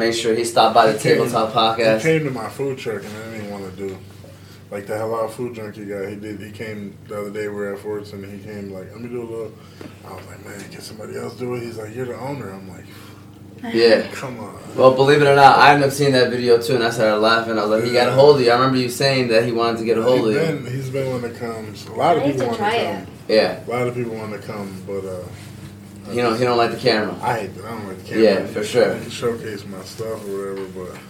Make sure he stopped by the He came- Table Talk Podcast. He came to my food truck and I didn't want to do like the hell halal food junkie guy. He did. He came the other day. We were at Forts and he came like, let me do a little. I was like, man, can somebody else do it? He's like, you're the owner. I'm like, Yeah. come on. Well, believe it or not, I ended up seeing that video too, and I started laughing. I was like, he got a hold of you. I remember you saying that he wanted to get a hold of he's you. he's been one that comes. A lot of I people to want to try come. it. Yeah. A lot of people want to come, but uh, He don't, he don't like the camera. I hate that. I don't like the camera. Yeah, for sure. I can showcase my stuff or whatever, but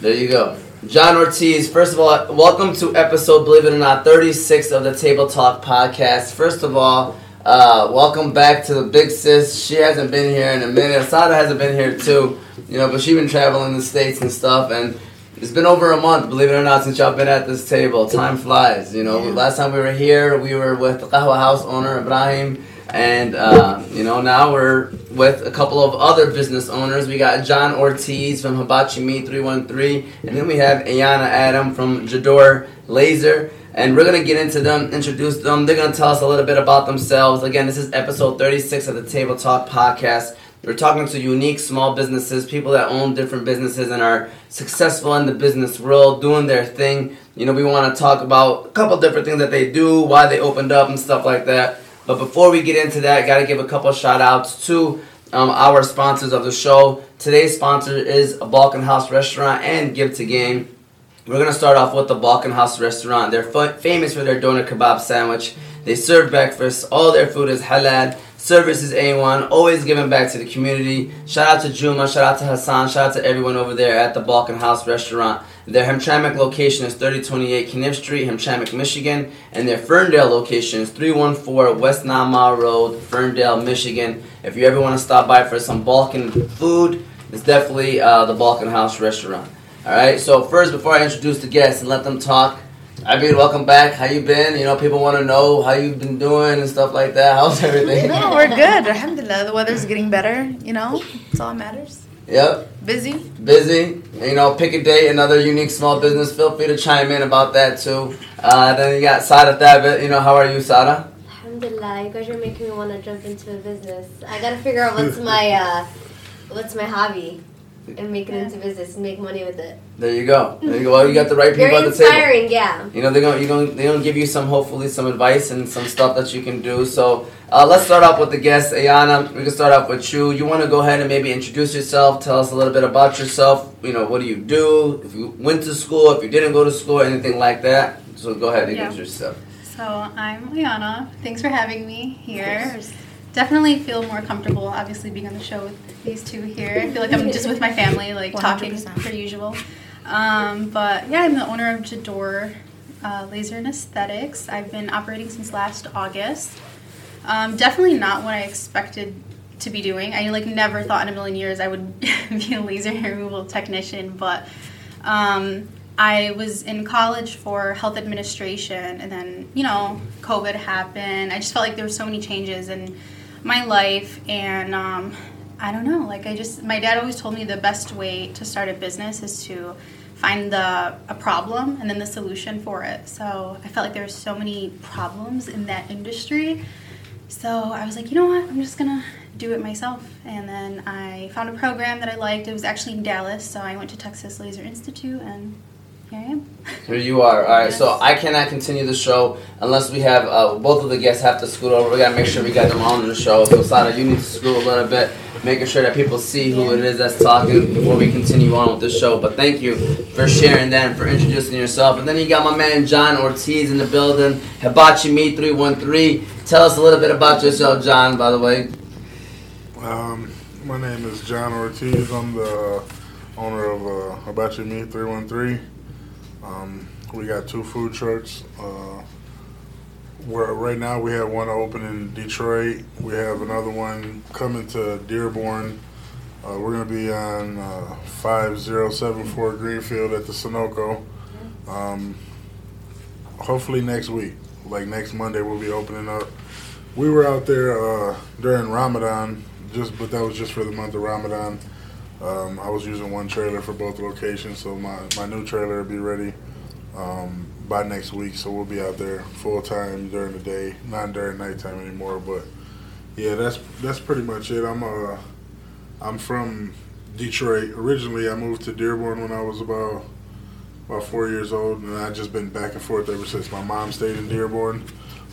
There you go. John Ortiz, first of all, welcome to episode, believe it or not, 36 of the Table Talk podcast. First of all, uh, welcome back to the big sis. She hasn't been here in a minute. Asada hasn't been here too, you know, but she's been traveling the States and stuff. And it's been over a month, believe it or not, since y'all been at this table. Time flies, you know. Yeah. Last time we were here, we were with the Qahwa House owner, Ibrahim. And, uh, you know, now we're with a couple of other business owners. We got John Ortiz from Hibachi Meat 313. And then we have Ayana Adam from Jador Laser. And we're to get into them, introduce them. They're to tell us a little bit about themselves. Again, this is episode 36 of the Table Talk podcast. We're talking to unique small businesses, people that own different businesses and are successful in the business world, doing their thing. You know, we want to talk about a couple different things that they do, why they opened up, and stuff like that. But before we get into that, got to give a couple shout outs to um, our sponsors of the show. Today's sponsor is a Balkan House restaurant and Give to Game. We're gonna start off with the Balkan House restaurant. They're fa- famous for their doner kebab sandwich. They serve breakfast. All their food is halal. Service is A1. Always giving back to the community. Shout out to Juma. Shout out to Hassan. Shout out to everyone over there at the Balkan House restaurant. Their Hamtramck location is 3028 Caniff Street, Hamtramck, Michigan, and their Ferndale location is 314 West Nine Mile Road, Ferndale, Michigan. If you ever want to stop by for some Balkan food, it's definitely uh, the Balkan House restaurant. All right. So first, before I introduce the guests and let them talk, I Abid, welcome back. How you been? You know, people want to know how you've been doing and stuff like that. How's everything? No, we're good. Alhamdulillah. The weather's getting better, you know? it's all that matters. Yep. Busy. Busy. You know, pick a date, another unique small business. Feel free to chime in about that too. Uh, then you got Sada Thabit. You know, how are you, Sada? Alhamdulillah, you guys are making me want to jump into a business. I gotta figure out what's my uh, what's my hobby and make it into business and make money with it. There you go. There you go. Well, you got the right people Very at the table. inspiring, yeah. You know they're gonna, you're gonna, they're gonna give you some, hopefully, some advice and some stuff that you can do. So uh, let's start off with the guests. Ayana, we can start off with you. You want to go ahead and maybe introduce yourself. Tell us a little bit about yourself. You know, what do you do? If you went to school, if you didn't go to school, anything like that. So go ahead and Yeah. introduce yourself. So I'm Liana. Thanks for having me here. Definitely feel more comfortable, obviously, being on the show with these two here. I feel like I'm just with my family, like talking 100%. per usual. Um, but yeah, I'm the owner of Jador uh, Laser and Aesthetics. I've been operating since last August. Um, definitely not what I expected to be doing. I like never thought in a million years I would be a laser hair removal technician, but um, I was in college for health administration, and then you know COVID happened. I just felt like there were so many changes in my life, and um, I don't know. Like I just, my dad always told me the best way to start a business is to find the a problem and then the solution for it. So I felt like there were so many problems in that industry. So I was like, you know what? I'm just gonna do it myself. And then I found a program that I liked. It was actually in Dallas, so I went to Texas Laser Institute, and here I am. Here you are. All right. So I cannot continue the show unless we have uh, both of the guests have to scoot over. We gotta make sure we got them on the show. So Sada, you need to scoot a little bit, making sure that people see who it is that's talking before we continue on with the show. But thank you for sharing that and for introducing yourself. And then you got my man John Ortiz in the building. Hibachi Me three one three. Tell us a little bit about yourself, John. By the way. Um, my name is John Ortiz. I'm the owner of uh, Hibachi Meat 313. Um, we got two food trucks. Uh, where right now we have one open in Detroit. We have another one coming to Dearborn. Uh, we're going to be on uh, 5074 Greenfield at the Sunoco. Um, hopefully next week, like next Monday, we'll be opening up. We were out there uh, during Ramadan, just but that was just for the month of Ramadan. Um, I was using one trailer for both locations, so my, my new trailer will be ready um, by next week. So we'll be out there full time during the day, not during nighttime anymore. But yeah, that's that's pretty much it. I'm uh I'm from Detroit. Originally, I moved to Dearborn when I was about about four years old, and I've just been back and forth ever since. My mom stayed in Dearborn.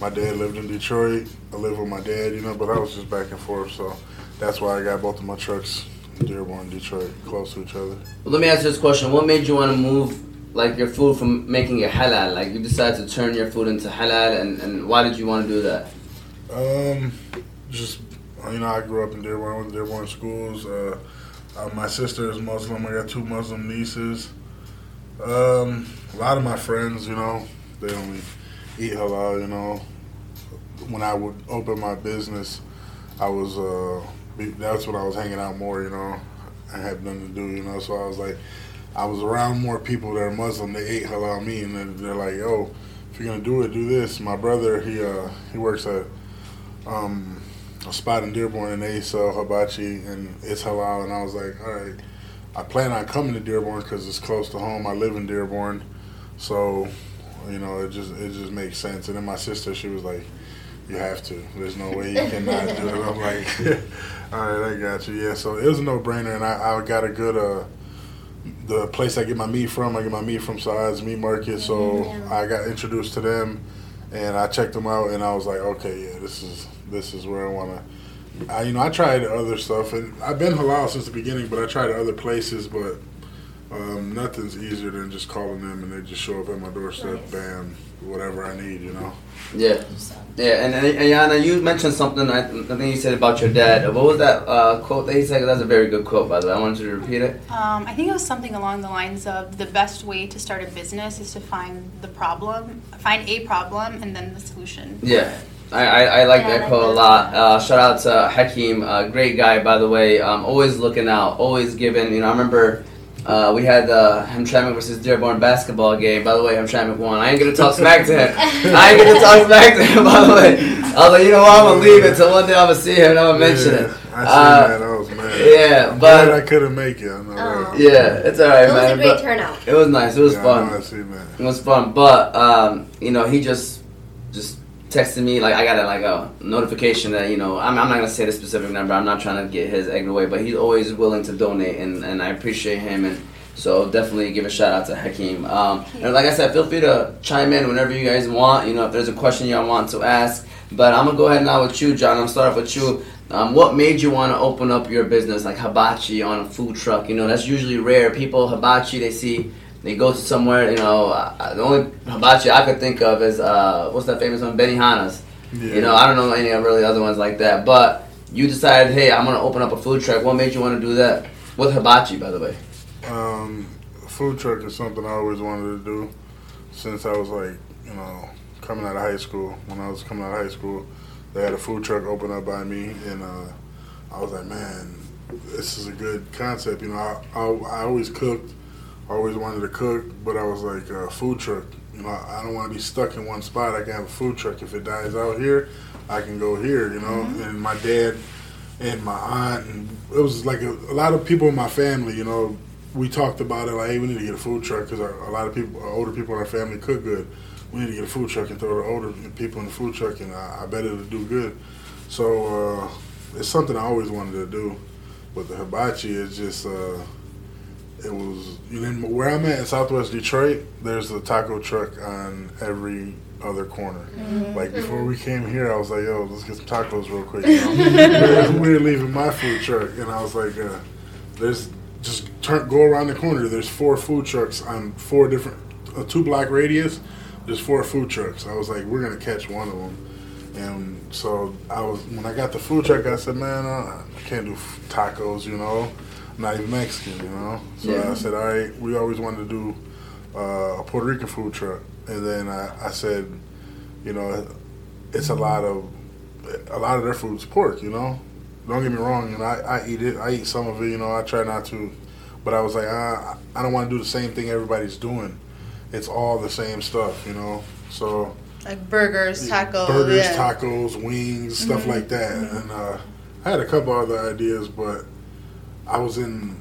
My dad lived in Detroit. I live with my dad, you know, but I was just back and forth. So that's why I got both of my trucks, Dearborn, Detroit, close to each other. Well, let me ask you this question: What made you want to move like your food from making it halal? Like you decided to turn your food into halal, and, and why did you want to do that? Um, just you know, I grew up in Dearborn. I went to Dearborn schools. Uh, uh, my sister is Muslim. I got two Muslim nieces. Um, a lot of my friends, you know, they only eat halal. You know, when I would open my business, I was uh, that's when I was hanging out more. You know, I had nothing to do. You know, so I was like, I was around more people that are Muslim. They ate halal meat, and they're, like, "Yo, if you're gonna do it, do this." My brother, he uh, he works at um, a spot in Dearborn, and they sell hibachi, and it's halal. And I was like, all right, I plan on coming to Dearborn because it's close to home. I live in Dearborn, so you know it just it just makes sense. And then my sister, she was like, you have to. There's no way you cannot do it. I'm like, all right, I got you. Yeah, so it was a no brainer, and I, I got a good uh. The place I get my meat from, I get my meat from Saad's Meat Market. So Yeah. I got introduced to them, and I checked them out, and I was like, okay, yeah, this is this is where I want to. I, you know, I tried other stuff, and I've been halal since the beginning, but I tried other places, but um, nothing's easier than just calling them and they just show up at my doorstep, bam, whatever I need, you know. Yeah, yeah, and, and, and Yana, you mentioned something. I, I think you said about your dad. What was that uh, quote that he said? That's a very good quote, by the way. I wanted you to repeat it. Um, I think it was something along the lines of the best way to start a business is to find the problem, find a problem, and then the solution. Yeah. I, I, I like Yeah, that quote a lot. Uh, shout out to Hakeem, uh, great guy by the way. Um, always looking out, always giving. You know, I remember uh, we had the Hamtramck versus Dearborn basketball game. By the way, Hamtramck won. I ain't gonna talk smack to him. I ain't gonna talk smack to him. By the way, I was like, you know what? I'm gonna leave it till one day I'm gonna see him and I'm gonna mention yeah, it. I seen Uh, that. I was mad. Yeah, Glad I but couldn't make it. I know Oh. that. yeah, it's all right, It was man. a great but turnout. it was nice. It was yeah, I fun. know I seen that. It was fun, but um, you know, he just just texted me like I got a, like a notification that you know I'm, I'm not gonna say the specific number. I'm not trying to get his egg away, but he's always willing to donate, and, and I appreciate him, and so definitely give a shout out to Hakeem. Um, and like I said, feel free to chime in whenever you guys want. You know, if there's a question y'all want to ask. But I'm gonna go ahead now with you, John. I'm start off with you. Um, what made you want to open up your business like hibachi on a food truck? You know, that's usually rare. People hibachi they see they go to somewhere, you know. Uh, the only hibachi I could think of is uh, what's that famous one, Benihana's. Yeah. You know, I don't know any really other ones like that. But you decided, hey, I'm gonna open up a food truck. What made you want to do that? With hibachi, by the way. Um, food truck is something I always wanted to do since I was like, you know, coming out of high school. When I was coming out of high school, they had a food truck open up by me, and uh, I was like, man, this is a good concept. You know, I, I, I always cooked, I always wanted to cook, but I was like, uh, food truck. You know, I don't want to be stuck in one spot. I can have a food truck. If it dies out here, I can go here. You know, and my dad and my aunt, and it was like a, a lot of people in my family. You know, we talked about it like, hey, we need to get a food truck because a lot of people, older people in our family cook good. We need to get a food truck and throw the older people in the food truck, and I, I bet it'll do good. So uh, it's something I always wanted to do. But the hibachi is just, uh, it was, you where I'm at in Southwest Detroit, there's a taco truck on every other corner. Like before we came here, I was like, yo, let's get some tacos real quick. You know? we were leaving my food truck, and I was like, uh, there's just turn go around the corner. There's four food trucks on four different, a two block radius. There's four food trucks. I was like, we're gonna catch one of them. And so I was when I got the food truck, I said, man, uh, I can't do f- tacos, you know. Not even Mexican, you know. So Yeah. I said, all right, we always wanted to do uh, a Puerto Rican food truck, and then I, I said, you know, it's a lot of a lot of their food's pork, you know. Don't get me wrong, you know, I, I eat it. I eat some of it, you know. I try not to, but I was like, I, I don't want to do the same thing everybody's doing. It's all the same stuff, you know. So Like burgers, tacos. burgers, yeah. tacos, wings, stuff like that. And uh, I had a couple other ideas, but I was in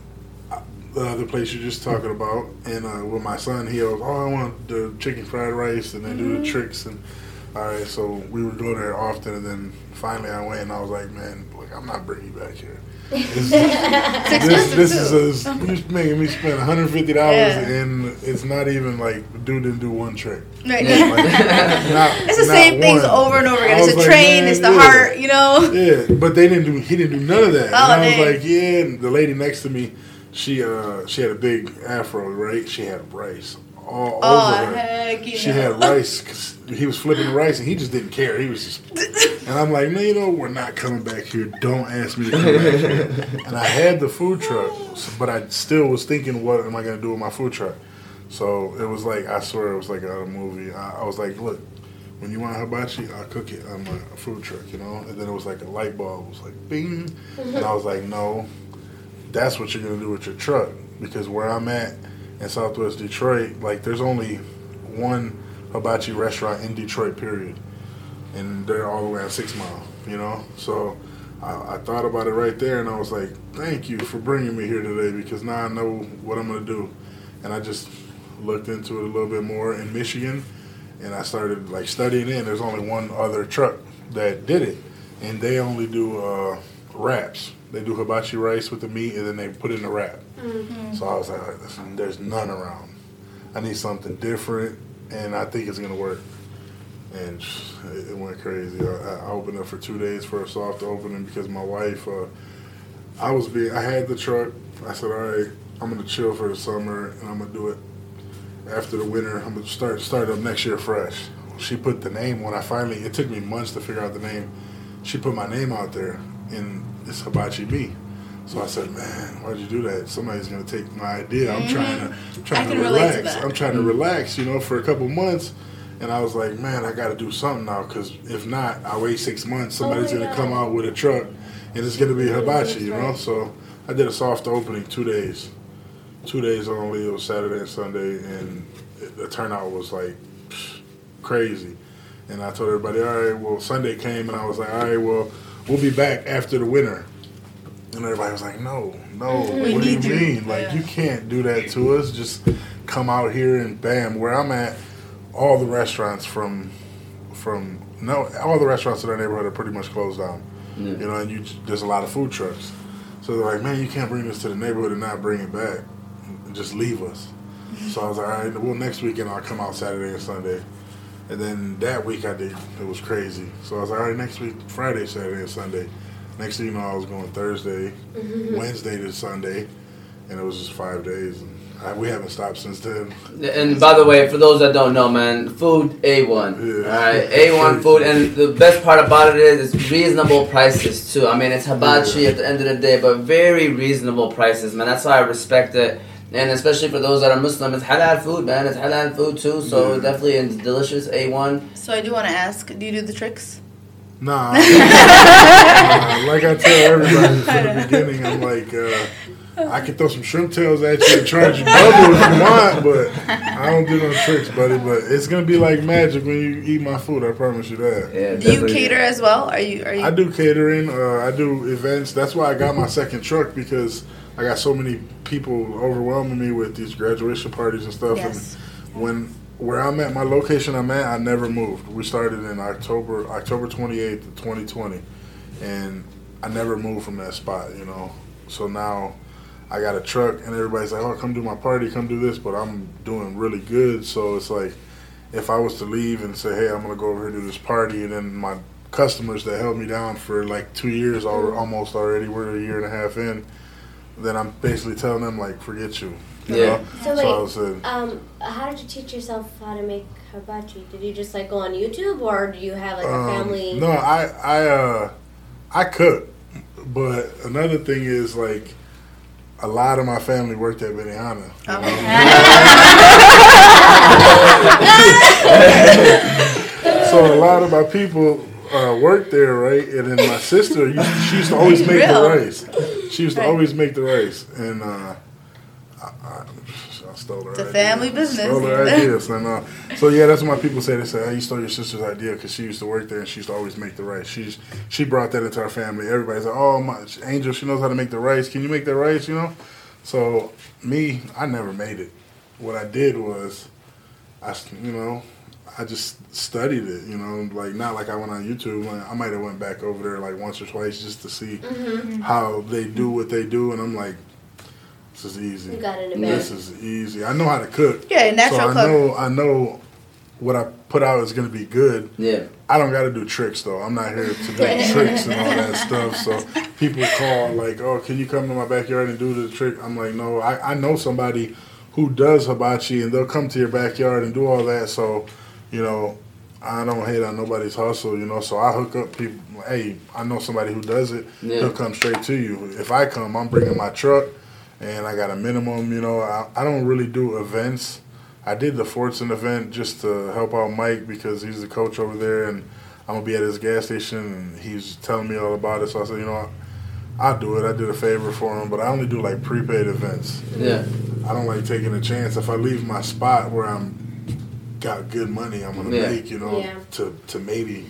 uh, the other place you're just talking about, and uh, with my son, he was, oh, I want the chicken fried rice, and they do the tricks, and all right, so we would go there often, and then finally I went, and I was like, man, look, I'm not bringing you back here. This, this, this is a, you're making me spend 150 dollars, Yeah. and it's not even like dude didn't do one trick. Right. Yeah. Like, not- It's the same things over and over again. It's was a like, train. it's the yeah. heart. You know. Yeah, but they didn't do. He didn't do none of that. and Oh, I was dang. like, yeah. And the lady next to me, she uh she had a big afro, right? She had a rice all Oh over her. heck yeah. She had rice. 'cause he was flipping the rice, and he just didn't care. He was just, and I'm like, no, you know, we're not coming back here. Don't ask me to come back here. And I had the food truck, but I still was thinking, what am I gonna do with my food truck? So it was like, I swear, it was like a movie. I, I was like, look, when you want hibachi, I'll cook it on my food truck, you know. And then it was like a light bulb it was like, bing, and I was like, no, that's what you're gonna do with your truck because where I'm at in Southwest Detroit, like there's only one hibachi restaurant in Detroit, period, and they're all the way on Six Mile, you know. So I, I thought about it right there, and I was like, thank you for bringing me here today because now I know what I'm gonna do, and I just looked into it a little bit more in Michigan, and I started like studying it. And there's only one other truck that did it, and they only do uh, wraps. They do hibachi rice with the meat, and then they put it in the wrap. So I was like, "All right, listen, there's none around. I need something different, and I think it's gonna work. And it, it went crazy. I, I opened up for two days for a soft opening because my wife, uh, I was being, I had the truck. I said, all right, I'm gonna chill for the summer, and I'm gonna do it after the winter. I'm gonna start start up next year fresh. She put the name when I finally. It took me months to figure out the name. She put my name out there, and it's Hibachi Me. So I said, "Man, why'd you do that? Somebody's gonna take my idea. I'm trying to mm-hmm. I'm trying I to to relax. that. I'm trying to mm-hmm. relax, you know, for a couple months." And I was like, "Man, I got to do something now, because if not, I wait six months. Oh somebody's my gonna God. come out with a truck, and it's gonna be hibachi, you know." So I did a soft opening two days, two days only. It was Saturday and Sunday, and the turnout was like psh, crazy. And I told everybody, all right, well, Sunday came, and I was like, all right, well, we'll be back after the winter. And everybody was like, no, no, what do you need you. mean? Like, Yeah. you can't do that to us. Just come out here and bam. Where I'm at, all the restaurants from, from no, all the restaurants in our neighborhood are pretty much closed down. Yeah. You know, and you there's a lot of food trucks. So they're like, man, you can't bring this to the neighborhood and not bring it back. Just leave us. So I was like, all right, well, next weekend I'll come out Saturday and Sunday. And then that week I did, it was crazy. So I was like, all right, next week, Friday, Saturday, and Sunday. Next thing you know, I was going Thursday, mm-hmm. Wednesday to Sunday, and it was just five days. And I, we haven't stopped since then. And by the way, for those that don't know, man, food A one. Yeah. Alright, A one food, and the best part about it is it's reasonable prices too. I mean, it's hibachi Yeah. at the end of the day, but very reasonable prices, man. That's why I respect it. And especially for those that are Muslim, it's halal food, man. It's halal food too, so Yeah. definitely it's delicious. A one. So I do want to ask, do you do the tricks? Nah, nah, like I tell everybody from the beginning, I'm like, uh, I can throw some shrimp tails at you and charge you double if you want, but I don't do no tricks, buddy. But it's gonna be like magic when you eat my food. I promise you that. Yeah, Do you cater as well? Are you? Are you? I do catering. Uh, I do events. That's why I got my second truck because I got so many people overwhelming me with these graduation parties and stuff. Yes. And when where I'm at, my location I'm at, I never moved. We started in October October 28th, 2020, and I never moved from that spot. You know, so now. I got a truck, and everybody's like, "Oh, come do my party, come do this," but I'm doing really good. So it's like, if I was to leave and say, "Hey, I'm gonna go over here and do this party," and then my customers that held me down for like two years, al- mm-hmm. almost already, we're a year and a half in, then I'm basically telling them like, "Forget you." you Yeah. know? So So I wait, saying, um, how did you teach yourself how to make hibachi? Did you just like go on YouTube, or do you have like a um, family? no, I I uh I cook, but another thing is like. A lot of my family worked at Benihana. you Oh. so a lot of my people uh, worked there, right? And then my sister, used, she used to always make the rice. She used to Right. always make the rice, and uh, I, I, I stole her. It's a idea. family business. Stole her ideas, and uh, so yeah, that's what my people say. They say, "Oh, you stole your sister's idea because she used to work there and she used to always make the rice." She's she brought that into our family. Everybody's like, "Oh, my Angel, she knows how to make the rice. Can you make the rice?" You know. So me, I never made it. What I did was, I you know, I just studied it, you know, like not like I went on YouTube. Like, I might have went back over there like once or twice just to see Mm-hmm. how they do what they do, and I'm like, this is easy. You got it in This is easy. I know how to cook. Yeah, natural so I cook. know I know what I put out is gonna be good. Yeah. I don't got to do tricks though. I'm not here to do tricks and all that stuff. So people call like, "Oh, can you come to my backyard and do the trick?" I'm like, "No, I, I know somebody who does hibachi, and they'll come to your backyard and do all that." So, you know, I don't hate on nobody's hustle. You know, so I hook up people. Hey, I know somebody who does it. Yeah. He'll come straight to you. If I come, I'm bringing my truck, and I got a minimum. You know, I, I don't really do events. I did the Fordson event just to help out Mike because he's the coach over there, and I'm gonna be at his gas station, and he's telling me all about it. So I said, you know? I'll do it. I did a favor for him, but I only do like prepaid events. Yeah. I don't like taking a chance. If I leave my spot where I'm got good money, I'm gonna Yeah. make, you know, Yeah. to to maybe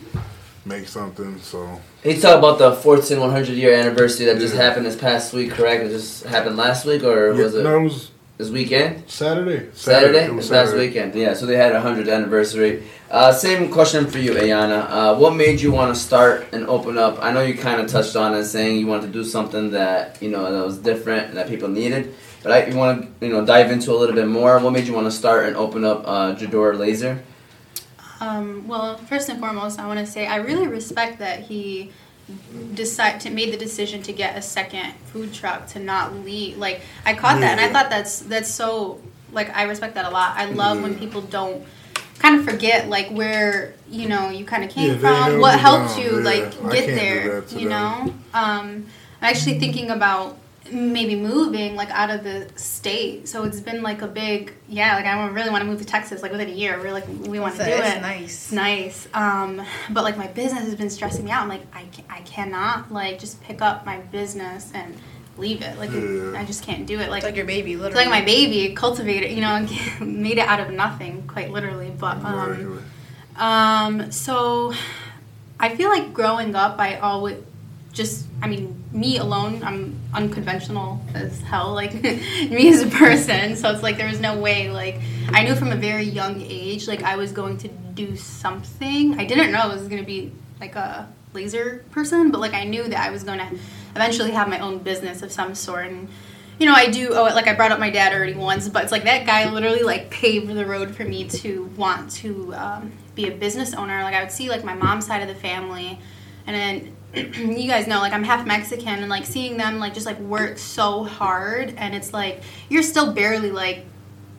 make something. So He talked about the Fordson 100 year anniversary that just happened this past week, correct? It just happened last week, or was it no, it was this weekend? Saturday. Saturday, It was this past weekend. Yeah, so they had a hundredth anniversary. Uh, same question for you, Ayana. Uh, what made you want to start and open up? I know you kind of touched on it, saying you wanted to do something that you know that was different and that people needed. But I, you want to you know dive into a little bit more. What made you want to start and open up uh, Jador Laser? Um, well, first and foremost, I want to say I really respect that he decide to made the decision to get a second food truck to not leave. Like I caught that, and I thought that's that's so like I respect that a lot. I love when people don't kind of forget like where you know you kind of came Yeah, from, what helped down, you yeah. like get there. You know, um, I'm actually thinking about maybe moving like out of the state. So it's been like a big yeah. Like I really want to move to Texas like within a year. We're like we want to do it's it. nice. Nice. Um, but like my business has been stressing me out. I'm like, I, ca- I cannot like just pick up my business and leave it. Like it- Yeah. I just can't do it. Like It's like your baby, it's literally. like my baby, cultivate it, you know, made it out of nothing, quite literally. But um, Exactly. um, so I feel like growing up, I always just, I mean, me alone, I'm unconventional as hell, like me as a person. So it's like there was no way, like, I knew from a very young age, like, I was going to do something. I didn't know I was going to be like a laser person, but like, I knew that I was going to eventually have my own business of some sort. And you know, I do. Oh, like I brought up my dad already once, but it's like that guy literally like paved the road for me to want to um, be a business owner. Like I would see like my mom's side of the family, and then you guys know like I'm half Mexican, and like seeing them like just like work so hard, and it's like you're still barely like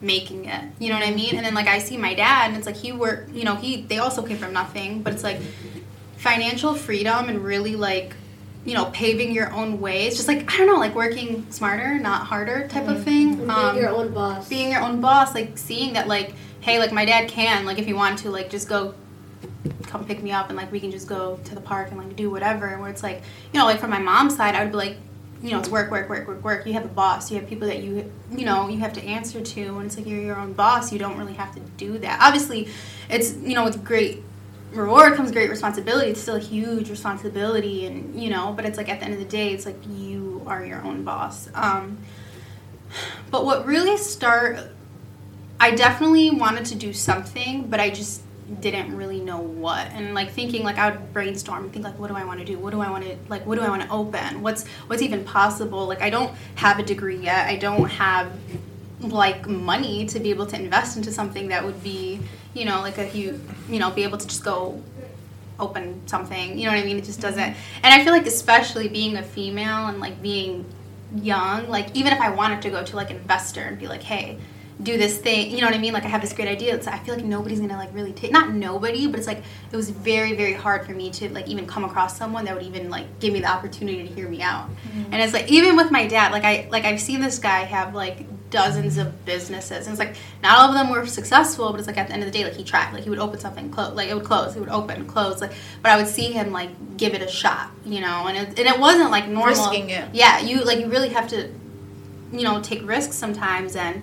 making it. You know what I mean? And then like I see my dad, and it's like he worked. You know, he they also came from nothing, but it's like financial freedom and really like you know paving your own way it's just like i don't know like working smarter not harder type of thing And being um, your own boss. being your own boss like seeing that like hey like my dad can like if he wanted to like just go come pick me up and like we can just go to the park and like do whatever. Where it's like you know like from my mom's side i would be like you know it's work work work work work. You have a boss. You have people that you you know you have to answer to. And it's like you're your own boss. You don't really have to do that. Obviously it's you know with great reward comes great responsibility. It's still a huge responsibility and you know but it's like at the end of the day it's like you are your own boss. Um but what really start I definitely wanted to do something, but I just didn't really know what. And like thinking like I would brainstorm and think like what do I want to do? What do I want to like what do I want to open? What's what's even possible? Like I don't have a degree yet. I don't have like money to be able to invest into something that would be, you know, like a you you know, be able to just go open something. You know what I mean? It just doesn't. And I feel like especially being a female and like being young, like even if I wanted to go to like an investor and be like, hey, do this thing, you know what I mean? Like I have this great idea. It's, I feel like nobody's gonna like really take not nobody, but it's like it was very very hard for me to like even come across someone that would even like give me the opportunity to hear me out. Mm-hmm. And it's like even with my dad, like I like I've seen this guy have like dozens of businesses, and it's like not all of them were successful, but it's like at the end of the day, like he tried, like he would open something, close, like it would close, it would open, close, like but I would see him like give it a shot, you know, and it, and it wasn't like normal. Risking it. Yeah, you like you really have to you know take risks sometimes and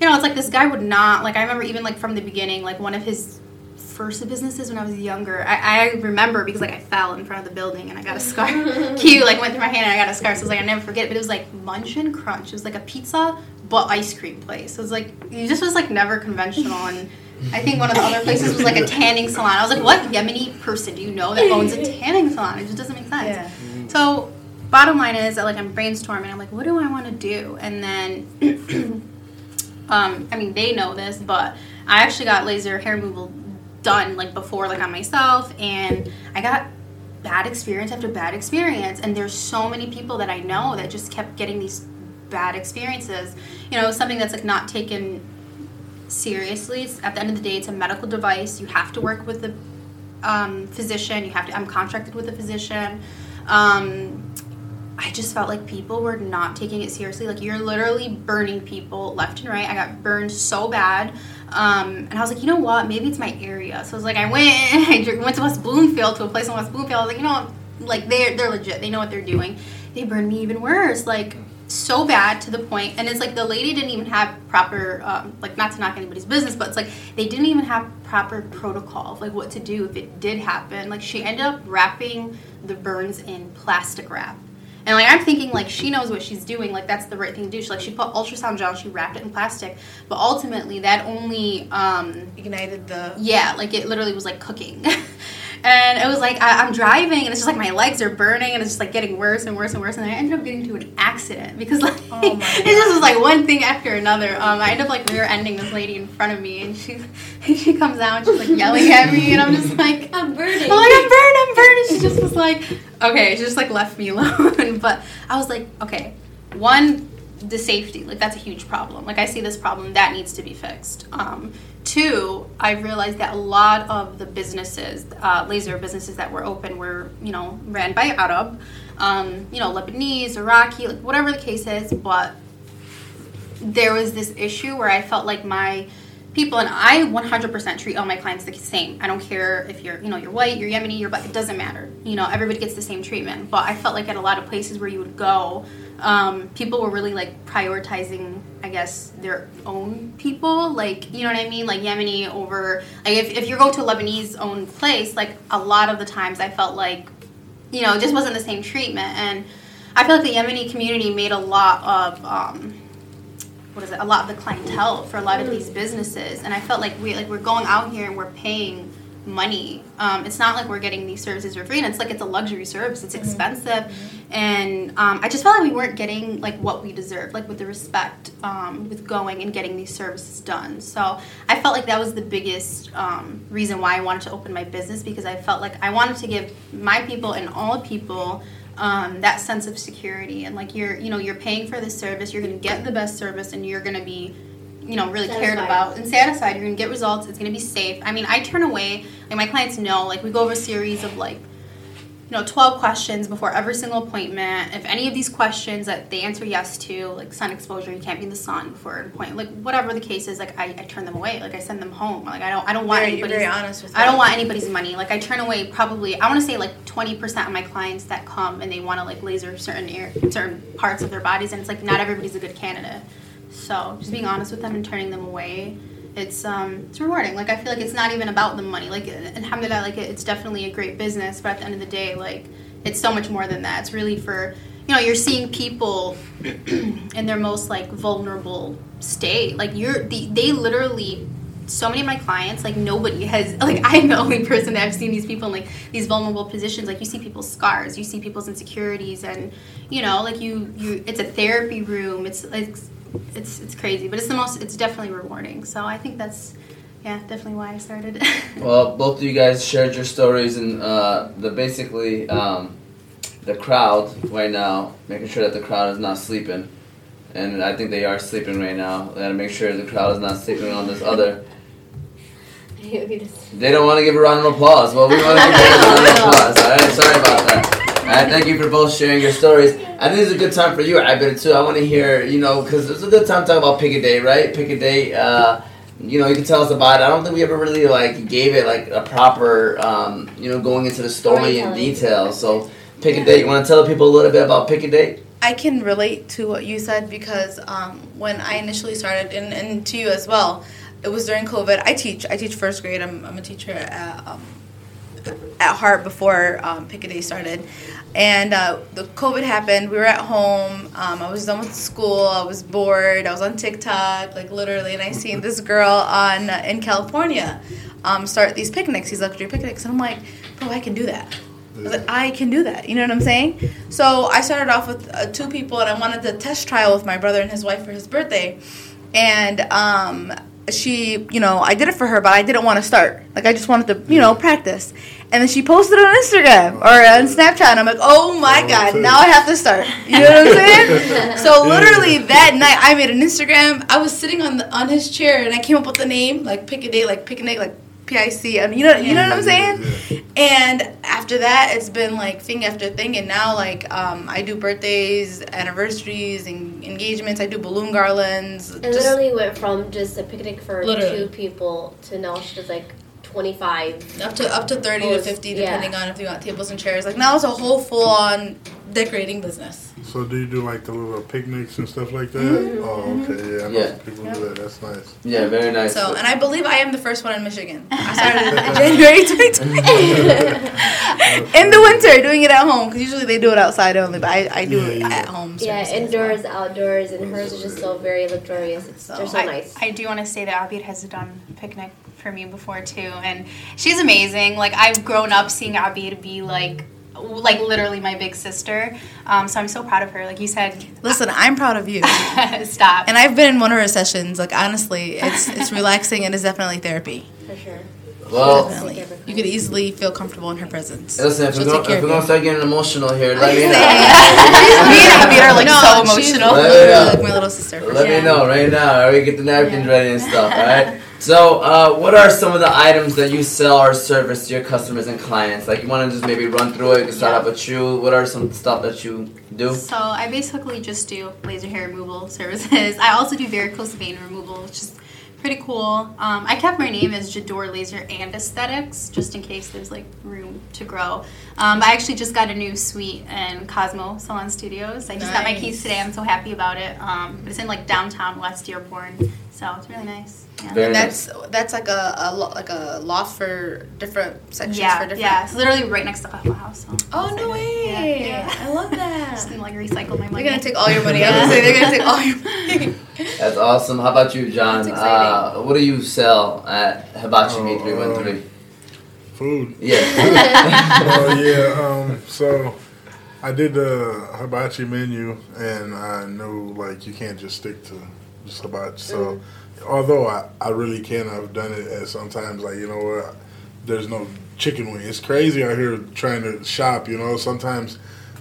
you know it's like this guy would not like i remember even like from the beginning like one of his first businesses when i was younger i, I remember because like i fell in front of the building and i got a scar cue like went through my hand and i got a scar so it was like i never forget it but it was like munch and crunch it was like a pizza but ice cream place so it was like you just was like never conventional and I think one of the other places was like a tanning salon. I was like, what Yemeni person do you know that owns a tanning salon? It just doesn't make sense. Yeah. So, bottom line is that like I'm brainstorming. I'm like, what do I want to do? And then, um, I mean, they know this, but I actually got laser hair removal done like before, like on myself, and I got bad experience after bad experience. And there's so many people that I know that just kept getting these bad experiences. You know, something that's like not taken seriously. It's, at the end of the day, it's a medical device. You have to work with the um, physician. You have to. I'm contracted with a physician. Um, I just felt like people were not taking it seriously. Like you're literally burning people left and right. I got burned so bad, um, and I was like, you know what? Maybe it's my area. So I was like, I went. I went to West Bloomfield to a place in West Bloomfield. I was like, you know, like they're they're legit. They know what they're doing. They burned me even worse. Like so bad to the point and it's like the lady didn't even have proper um, like not to knock anybody's business but it's like they didn't even have proper protocol of like what to do if it did happen like she ended up wrapping the burns in plastic wrap and like i'm thinking like she knows what she's doing like that's the right thing to do she like she put ultrasound gel she wrapped it in plastic but ultimately that only um Ignited the. yeah, like it literally was like cooking. and it was like I, I'm driving and it's just like my legs are burning and it's just like getting worse and worse and worse. And I ended up getting into an accident because like Oh my it just was like one thing after another. Um, I end up like rear ending this lady in front of me and she she comes out and she's like yelling at me and I'm just like I'm burning. I'm like, I'm burned, I'm burned. And she just was like, okay, she just like left me alone. but I was like, okay, one, the safety, like that's a huge problem. Like I see this problem that needs to be fixed. Um, two, I realized that a lot of the businesses, uh, laser businesses that were open, were you know ran by Arab, um, you know Lebanese, Iraqi, like whatever the case is. But there was this issue where I felt like my people and I 100% treat all my clients the same. I don't care if you're, you know, you're white, you're Yemeni, you're but it doesn't matter. You know, everybody gets the same treatment. But I felt like at a lot of places where you would go, um, people were really like prioritizing, I guess, their own people. Like, you know what I mean? Like Yemeni over like if, if you're going to a Lebanese owned place, like a lot of the times I felt like, you know, it just wasn't the same treatment. And I feel like the Yemeni community made a lot of um, what is it a lot of the clientele for a lot of these businesses and i felt like we like we're going out here and we're paying money. Um, it's not like we're getting these services for free and it's like it's a luxury service. It's expensive. And um, i just felt like we weren't getting like what we deserved like with the respect um, with going and getting these services done. So i felt like that was the biggest um, reason why i wanted to open my business because i felt like i wanted to give my people and all people um, that sense of security. And like you're you know you're paying for this service you're going to get the best service and you're going to be you know really cared Satisfied. about and satisfied. You're going to get results. It's going to be safe. I mean i turn away like my clients know like we go over a series of like you know 12 questions before every single appointment. If any of these questions that they answer yes to like sun exposure you can't be in the sun before an appointment like whatever the case is like i, I turn them away. Like i send them home. Like i don't i don't want Very, you're anybody's very honest with I don't want anybody's money. Like I turn away probably I want to say like 20% of my clients that come and they want to like laser certain air, certain parts of their bodies and it's like not everybody's a good candidate. So, just being honest with them and turning them away, it's um it's rewarding. Like I feel like it's not even about the money. Like alhamdulillah like it, it's definitely a great business, but at the end of the day like it's so much more than that. It's really for you know, you're seeing people in their most like vulnerable state. Like you're the, they literally so many of my clients, like nobody has like I'm the only person that I've seen these people in like these vulnerable positions. Like you see people's scars, you see people's insecurities and you know, like you you it's a therapy room. It's it's it's it's crazy, but it's the most it's definitely rewarding. So I think that's yeah, definitely why I started. Well, both of you guys shared your stories, and uh, the basically um, the crowd right now, making sure that the crowd is not sleeping, and I think they are sleeping right now. They gotta make sure the crowd is not sleeping on this other. They don't want to give a round of applause. Well, we want to give a round of applause. All right, sorry about that. All right, thank you for both sharing your stories. I think it's a good time for you, Abed, too. I want to hear, you know, because it's a good time to talk about Pick a Day, right? Pick a Day, Uh, you know, you can tell us about it. I don't think we ever really like gave it like a proper, um, you know, going into the story in detail. So, Pick a Day, You want to tell people a little bit about Pick a Day? I can relate to what you said because um, when I initially started, and, and to you as well, it was during COVID. I teach. I teach first grade. I'm, I'm a teacher at um, at heart before um, Pick a Day started. And uh, the COVID happened. We were at home. Um, I was done with school. I was bored. I was on TikTok, like literally, and I seen this girl on uh, in California um, start these picnics, these luxury picnics, and I'm like, bro, I can do that. I was like, I can do that. You know what I'm saying? So I started off with uh, two people, and I wanted to test trial with my brother and his wife for his birthday. And um, she, you know, I did it for her, but I didn't want to start. Like, I just wanted to, you know, mm. practice. And then she posted it on Instagram or on Snapchat. And I'm like, oh my Oh, God, now I have to start. You know what I'm saying? so literally that night, I made an Instagram. I was sitting on the, on his chair, and I came up with the name, like pick a date, like picnic, like P I C. I mean, you know, you know what I'm saying? And after that, it's been like thing after thing, and now like um, I do birthdays, anniversaries, and engagements. I do balloon garlands. It just- literally went from just a picnic for Literally. two people to now she does like 25. up to up to thirty to Almost- fifty, yeah. depending on if you want tables and chairs. Like now, it's a whole full on decorating business. So do you do like the little picnics and stuff like that? Mm-hmm. Oh, okay, yeah. I know Yeah. some people do that. That's nice. Yeah, very nice. So, and I believe I am the first one in Michigan. I started in January 2020 in the winter, doing it at home because usually they do it outside only, but I, I do Yeah, it yeah. at home. Yeah, services as well. indoors, outdoors, and hers is just so very luxurious. It's, So they're so I, nice. I do want to say that Abid has done picnic for me before too, and she's amazing. Like I've grown up seeing Abby to be like, like literally my big sister. Um, so I'm so proud of her. Like you said, Listen, I'm proud of you. stop. And I've been in one of her sessions. Like honestly, it's it's relaxing and it's definitely therapy. for sure. well, Definitely, you could easily feel comfortable in her presence. listen, if we're, She'll gonna, take care if we're of gonna you. start getting emotional here, let me know. me and Abid are like No, so she's emotional. Let me literally know. like my little sister. Let sure. me know right now. I already get the napkins Yeah. ready and stuff. All right. So, uh, what are some of the items that you sell or service to your customers and clients? Like, you want to just maybe run through it. You can start Yeah. off with you. What are some stuff that you do? So I basically just do laser hair removal services. I also do varicose vein removal, which is pretty cool. Um, I kept my name as Jador Laser and Aesthetics, just in case there's like room to grow. Um, I actually just got a new suite in Cosmo Salon Studios. I just got my keys today. I'm so happy about it. Um, it's in like downtown West Dearborn, so it's really nice. Yeah. Very And nice. that's that's like a, a lo- like a loft for different sections yeah, for different. yeah. It's literally right next to Qahwa House. So Oh no way! Yeah, yeah. I love that. Just that. gonna like recycle my money. They're gonna take all your money. I was gonna they're gonna take all your money. That's awesome. How about you, John? That's. Uh, what do you sell at Hibachi Me Oh, 313? Food. Yeah. oh yeah. Um. So I did the hibachi menu, and I knew like you can't just stick to just hibachi. So although I, I really can, I've done it at sometimes like you know what, there's no chicken wing. It's crazy out here trying to shop. You know sometimes.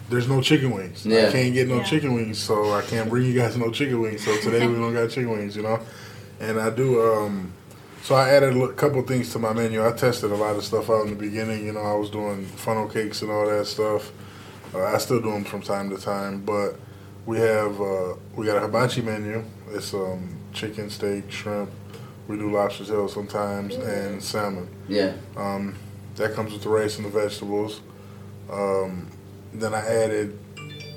There's no chicken wings. Yeah. I can't get no Yeah. chicken wings, so I can't bring you guys no chicken wings. So today we don't got chicken wings, you know. And I do. um so I added a couple things to my menu. I tested a lot of stuff out in the beginning. You know, I was doing funnel cakes and all that stuff. Uh, I still do them from time to time, but we have uh, we got a hibachi menu. It's um, chicken, steak, shrimp. We do lobster tail sometimes and salmon. yeah. Um, that comes with the rice and the vegetables. Um, then I added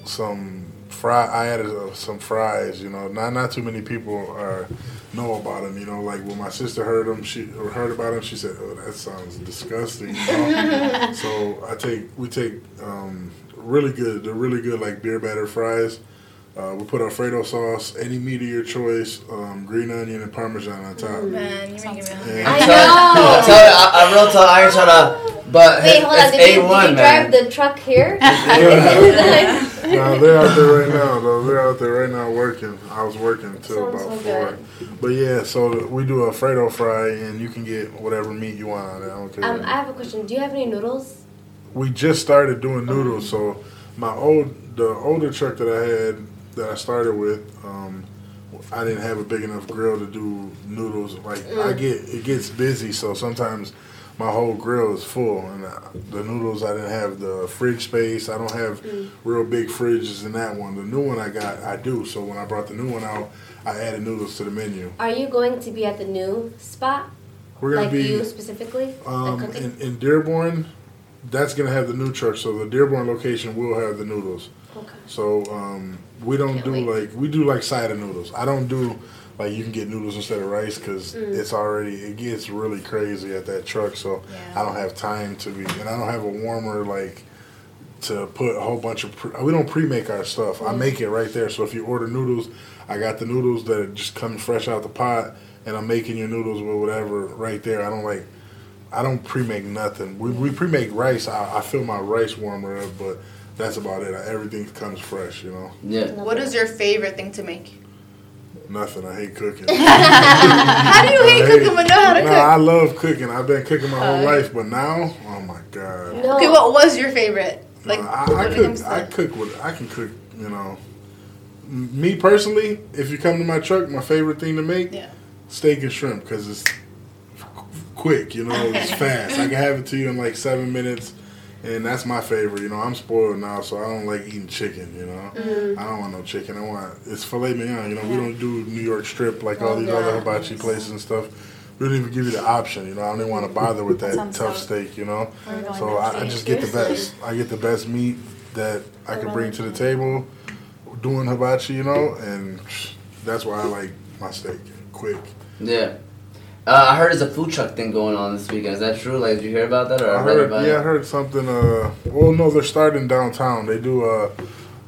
some fry. I added uh, some fries. You know, not not too many people are know about them. You know, like when my sister heard them, she heard about them. She said, "Oh, that sounds disgusting." You know? so I take we take um, really good. They're really good, like beer batter fries. Uh, we put Alfredo sauce, any meat of your choice, um, green onion and parmesan on top. Man, you're making me hungry. I Tell- know. Tell I, I real talk. I ain't trying to, but Wait, it's, hold on. Did you, A1, did you man. drive the truck here? no, they're out there right now. Though they're out there right now working. I was working till about so four. But yeah, so we do Alfredo fry, and you can get whatever meat you want on it. I don't care. um, I have a question. Do you have any noodles? we just started doing noodles. So my old, the older truck that I had that I started with, um, I didn't have a big enough grill to do noodles. Like I Mm. get, it gets busy, so sometimes my whole grill is full, and uh, the noodles I didn't have the fridge space. I don't have Mm. real big fridges in that one. The new one I got, I do. So when I brought the new one out, I added noodles to the menu. Are you going to be at the new spot? We're gonna Like be you specifically? Um, in, in Dearborn. That's gonna have the new truck, so the Dearborn location will have the noodles. okay. So um, we don't Can't do wait. like we do like cider noodles. I don't do like you can get noodles instead of rice because it's already it gets really crazy at that truck. So Yeah. I don't have time to be, and I don't have a warmer like to put a whole bunch of. Pre- we don't pre-make our stuff. I make it right there. So if you order noodles, I got the noodles that are just coming fresh out the pot, and I'm making your noodles with whatever right there. I don't like. I don't pre-make nothing. We, we pre-make rice. I, I fill my rice warmer up, but that's about it. Everything comes fresh, you know. Yeah. What is your favorite thing to make? Nothing. I hate cooking. How do you hate I cooking but know how to no, cook? I love cooking. I've been cooking my whole Uh, life, but now, oh my god. No. Okay, what was your favorite? Like, No, I, I cook. I cook with. I can cook. You know, me personally, if you come to my truck, my favorite thing to make Yeah. steak and shrimp because it's quick. You know, it's fast. I can have it to you in like seven minutes, and that's my favorite. You know, I'm spoiled now, so I don't like eating chicken. You know, Mm-hmm. I don't want no chicken. I want it's filet mignon. You know, we don't do New York strip like all Oh, these yeah. other hibachi places and stuff. We don't even give you the option. You know, I don't even want to bother with that Sounds tough dope. steak. You know. So I, I just get the best. I get the best meat that I can bring to the table, doing hibachi, you know, and that's why I like my steak quick. Yeah. Uh, I heard there's a food truck thing going on this weekend. Is that true? Like, did you hear about that or I heard, about yeah, I heard something. Uh, well, no, they're starting downtown. They do uh,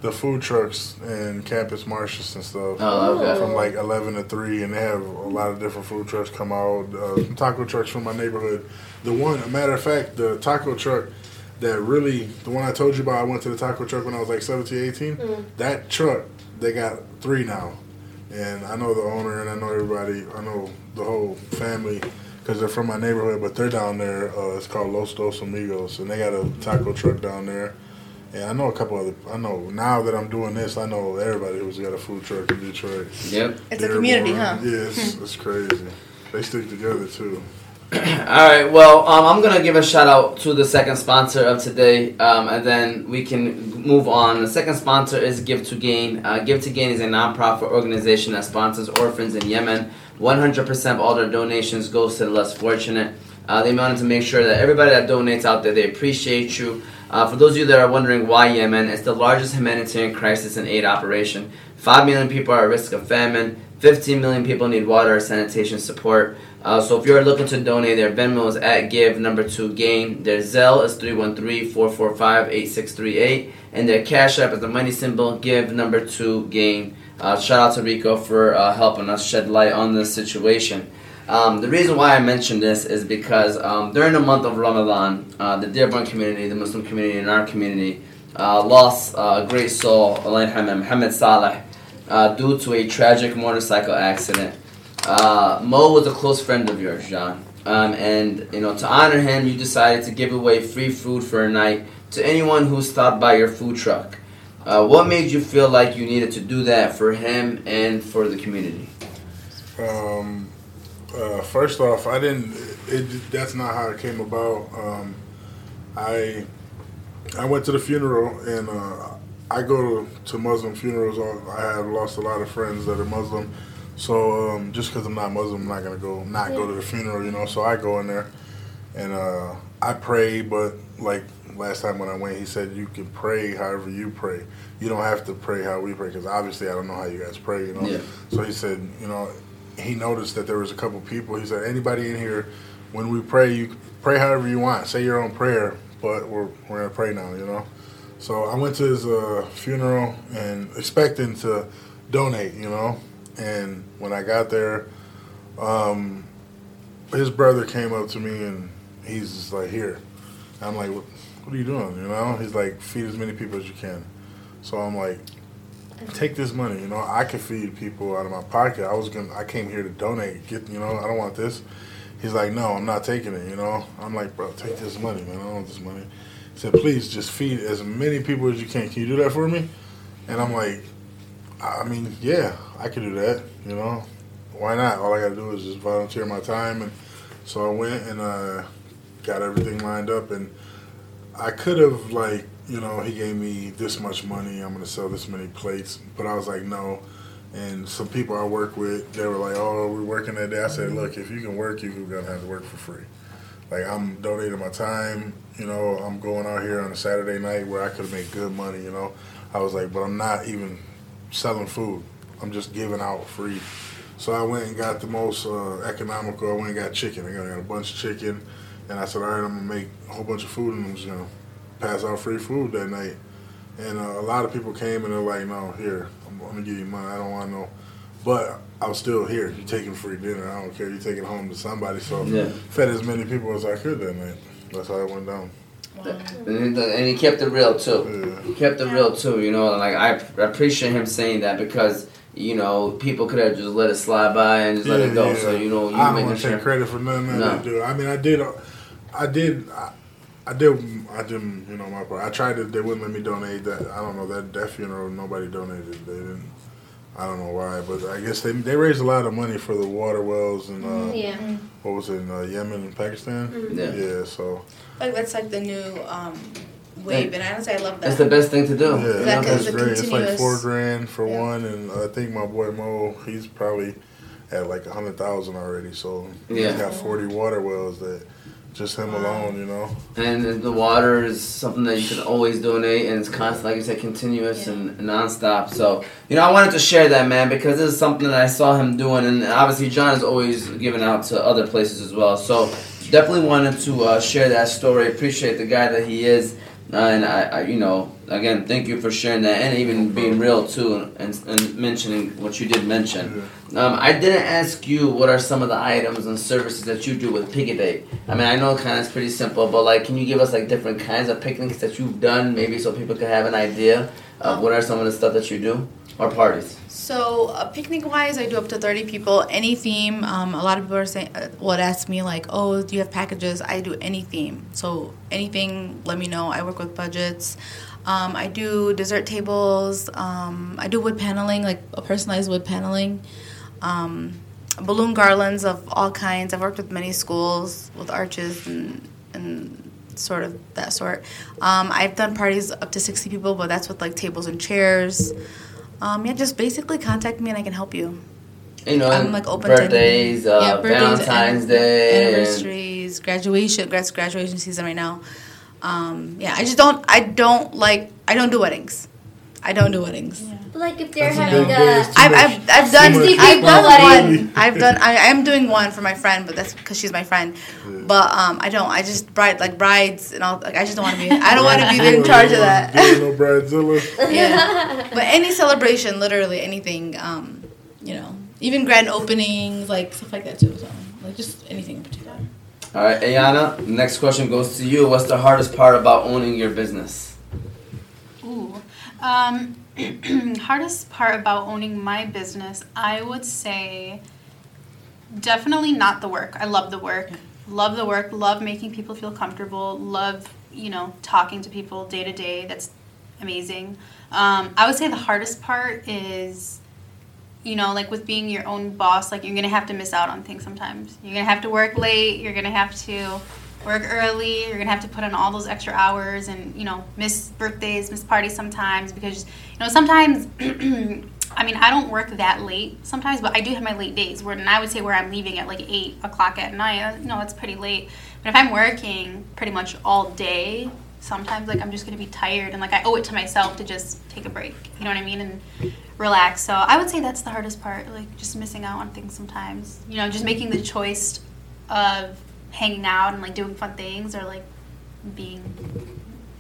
the food trucks in Campus Martius and stuff. Oh, okay. From like eleven to three, and they have a lot of different food trucks come out. Uh, some taco trucks from my neighborhood. The one, a matter of fact, the taco truck that really, the one I told you about, I went to the taco truck when I was like 17, 18. That truck, they got three now. And I know the owner and I know everybody, I know the whole family because they're from my neighborhood, but they're down there. Uh, it's called Los Dos Amigos, and they got a taco truck down there. And I know a couple other, I know now that I'm doing this, I know everybody who's got a food truck in Detroit. Yep. It's a community, Dearborn. huh? Yeah, it's, it's crazy. They stick together too. All right. Well, um, I'm gonna give a shout out to the second sponsor of today, um, and then we can move on. The second sponsor is Give to Gain. Uh, Give to Gain is a nonprofit organization that sponsors orphans in Yemen. 100% of all their donations goes to the less fortunate. Uh, they wanted to make sure that everybody that donates out there, they appreciate you. Uh, for those of you that are wondering why Yemen, it's the largest humanitarian crisis in aid operation. Five million people are at risk of famine. 15 million people need water sanitation support. Uh, so if you're looking to donate, their Venmo is at give number two gain. Their Zelle is 313-445-8638. And their Cash App is the money symbol give number two gain. Uh, shout out to Rico for uh, helping us shed light on this situation. Um, the reason why I mention this is because um, during the month of Ramadan, uh, the Dearborn community, the Muslim community in our community, uh, lost uh, a great soul, yarhamah, Muhammad Saleh, due to a tragic motorcycle accident. Uh, Mo was a close friend of yours, John. Um, and you know, to honor him, you decided to give away free food for a night to anyone who stopped by your food truck. Uh, what made you feel like you needed to do that for him and for the community? Um, uh, first off, I didn't. It, that's not how it came about. Um, I I went to the funeral, and uh, I go to, to Muslim funerals. I have lost a lot of friends that are Muslim, so um, just because I'm not Muslim, I'm not gonna go not go to the funeral. You know, so I go in there, and uh, I pray. But like last time when I went, he said you can pray however you pray. You don't have to pray how we pray because obviously I don't know how you guys pray. You know, Yeah. so he said, you know, he noticed that there was a couple people. He said, anybody in here, when we pray, you pray however you want. Say your own prayer, but we're we're gonna pray now. You know. So I went to his uh, funeral and expecting to donate. You know, and when I got there, um, his brother came up to me and he's just like, here. I'm like, what, what are you doing? You know? He's like, feed as many people as you can. So I'm like, take this money. You know, I can feed people out of my pocket. I was gonna, I came here to donate. Get, you know, I don't want this. He's like, no, I'm not taking it. You know, I'm like, bro, take this money, man. I don't want this money. He said, please, just feed as many people as you can. Can you do that for me? And I'm like, I mean, yeah, I could do that. You know, why not? All I got to do is just volunteer my time, and so I went and uh, got everything lined up, and I could have like, you know, he gave me this much money. I'm gonna sell this many plates, but I was like, no. And some people I work with, they were like, "Oh, we're working that day." I said, "Look, if you can work, you're gonna have to work for free. Like I'm donating my time. You know, I'm going out here on a Saturday night where I could make good money. You know, I was like, but I'm not even selling food. I'm just giving out free So I went and got the most uh, economical. I went and got chicken. I got, I got a bunch of chicken, and I said, all right, I'm gonna make a whole bunch of food, and I'm just gonna pass out free food that night. And uh, a lot of people came and they're like, no, here, I'm, I'm gonna give you money. I don't want no. But I was still here. You're taking free dinner. I don't care. You're taking it home to somebody. So Yeah. fed as many people as I could that night. That's how it went down. And he- and he kept it real too. Yeah. He kept it real too, you know. And like I I appreciate him saying that because you know people could have just let it slide by and just let it go. So you know you I don't making want to sure. take credit for nothing that No. I do. I mean, I did, I did, I, I did, I did, you know, my part. I tried to. They wouldn't let me donate that. I don't know that that funeral. Nobody donated. They didn't. I don't know why, but I guess they they raised a lot of money for the water wells and uh, Yeah. what was it in uh, Yemen and Pakistan. Yeah. Yeah, so Like that's like the new um, wave, and I honestly, I love that. That's the best thing to do. yeah, you know, Exactly. 'cause- It's a great. It's like four grand for Yeah. one, and I think my boy Mo, he's probably at like a hundred thousand already. So Yeah. he's got forty water wells that just him alone, you know. And the water is something that you can always donate, and it's constant, like you said, continuous Yeah. and nonstop. So, you know, I wanted to share that, man, because this is something that I saw him doing, and obviously John is always giving out to other places as well. So, definitely wanted to uh, share that story. Appreciate the guy that he is, uh, and I, I, you know, again, thank you for sharing that, and even being real too, and, and mentioning what you did mention. Um, I didn't ask you what are some of the items and services that you do with a Date. I mean, I know kind of it's pretty simple, but like, can you give us like different kinds of picnics that you've done, maybe so people can have an idea of what are some of the stuff that you do or parties? So uh, picnic wise, I do up to thirty people. Any theme. Um, a lot of people are saying uh, would ask me like, "Oh, do you have packages?" I do any theme. So anything, let me know. I work with budgets. Um, I do dessert tables. Um, I do wood paneling, like a personalized wood paneling. Um, balloon garlands of all kinds. I've worked with many schools with arches and and sort of that sort. Um, I've done parties up to sixty people, but that's with like tables and chairs. Um, yeah, just basically contact me and I can help you. You know, I'm like open to birthdays, anything. uh, Yeah, birthdays, Valentine's an- Day, anniversaries, graduation. Graduation season right now. Um, yeah, I just don't. I don't like. I don't do weddings. I don't do weddings. But like if they're That's a having big day. It's a too I've, I've, I've done I've done one I've done I, I am doing one for my friend but that's because she's my friend but um I don't I just bride like brides and all like I just don't want to be I don't want to be in charge of that Doing no bridezilla. yeah but any celebration literally anything um you know even grand openings like stuff like that too so like just anything in particular All right, Ayana. Next question goes to you. What's the hardest part about owning your business? Um, hardest part about owning my business, I would say definitely not the work. I love the work. Love the work. Love making people feel comfortable. Love, you know, talking to people day to day. That's amazing. Um, I would say the hardest part is, you know, like with being your own boss, like you're going to have to miss out on things sometimes. You're going to have to work late. You're going to have to work early. You're gonna have to put in all those extra hours and you know miss birthdays, miss parties sometimes because you know sometimes. I mean, I don't work that late sometimes, but I do have my late days where, and I would say where I'm leaving at like eight o'clock at night. uh, You know, it's pretty late. But if I'm working pretty much all day, sometimes like I'm just gonna be tired and like I owe it to myself to just take a break. You know what I mean? And relax. So I would say that's the hardest part, like just missing out on things sometimes. You know, just making the choice of hanging out and like doing fun things or like being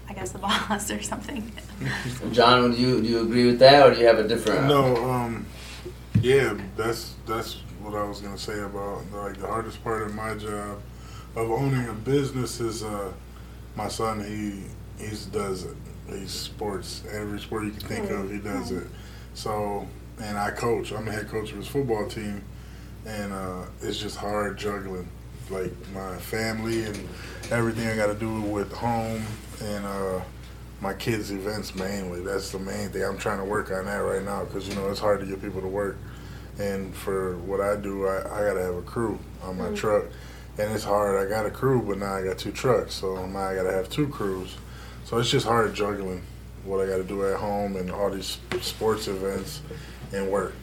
I guess the boss or something. John, do you do you agree with that, or do you have a different? No, um, yeah, that's that's what I was gonna say about like the hardest part of my job of owning a business is uh, my son. He he does it. He's sports every sport you can think of. He does it. So and I coach. I'm the head coach of his football team, and uh, it's just hard juggling like my family and everything I got to do with home and. Uh, my kids' events mainly. That's the main thing. I'm trying to work on that right now because you know it's hard to get people to work. And for what I do, I, I gotta have a crew on my truck, and it's hard. I got a crew, but now I got two trucks, so now I gotta have two crews. So it's just hard juggling what I gotta do at home and all these sports events and work,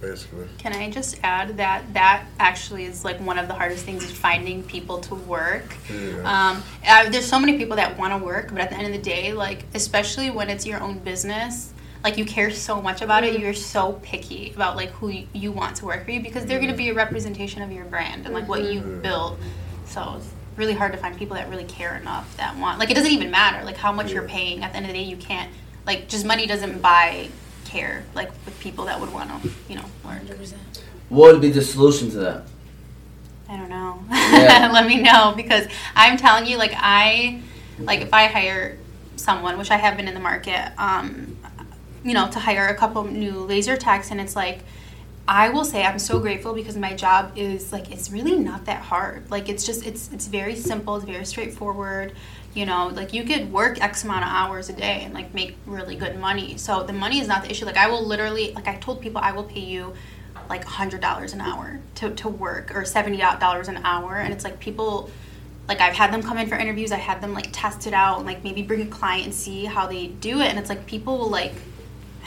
basically. Can I just add that that actually is like one of the hardest things is finding people to work. Yeah. Um, uh, there's so many people that want to work, but at the end of the day, like especially when it's your own business, like you care so much about it you're so picky about like who y- you want to work for you because they're going to be a representation of your brand and like what you've built so it's really hard to find people that really care enough that want like it doesn't even matter like how much you're paying at the end of the day you can't like just money doesn't buy care like with people that would want to you know work 100%. What would be the solution to that? I don't know. Yeah. Let me know because I'm telling you, like I, like if I hire someone, which I have been in the market, um, you know, to hire a couple new laser techs, and it's like. I will say I'm so grateful because my job is like it's really not that hard. Like it's just it's it's very simple, it's very straightforward. You know, like you could work X amount of hours a day and like make really good money. So the money is not the issue. Like I will literally like I told people I will pay you like hundred dollars an hour to, to work or seventy dollars an hour and it's like people like I've had them come in for interviews, I had them like test it out and like maybe bring a client and see how they do it and it's like people will like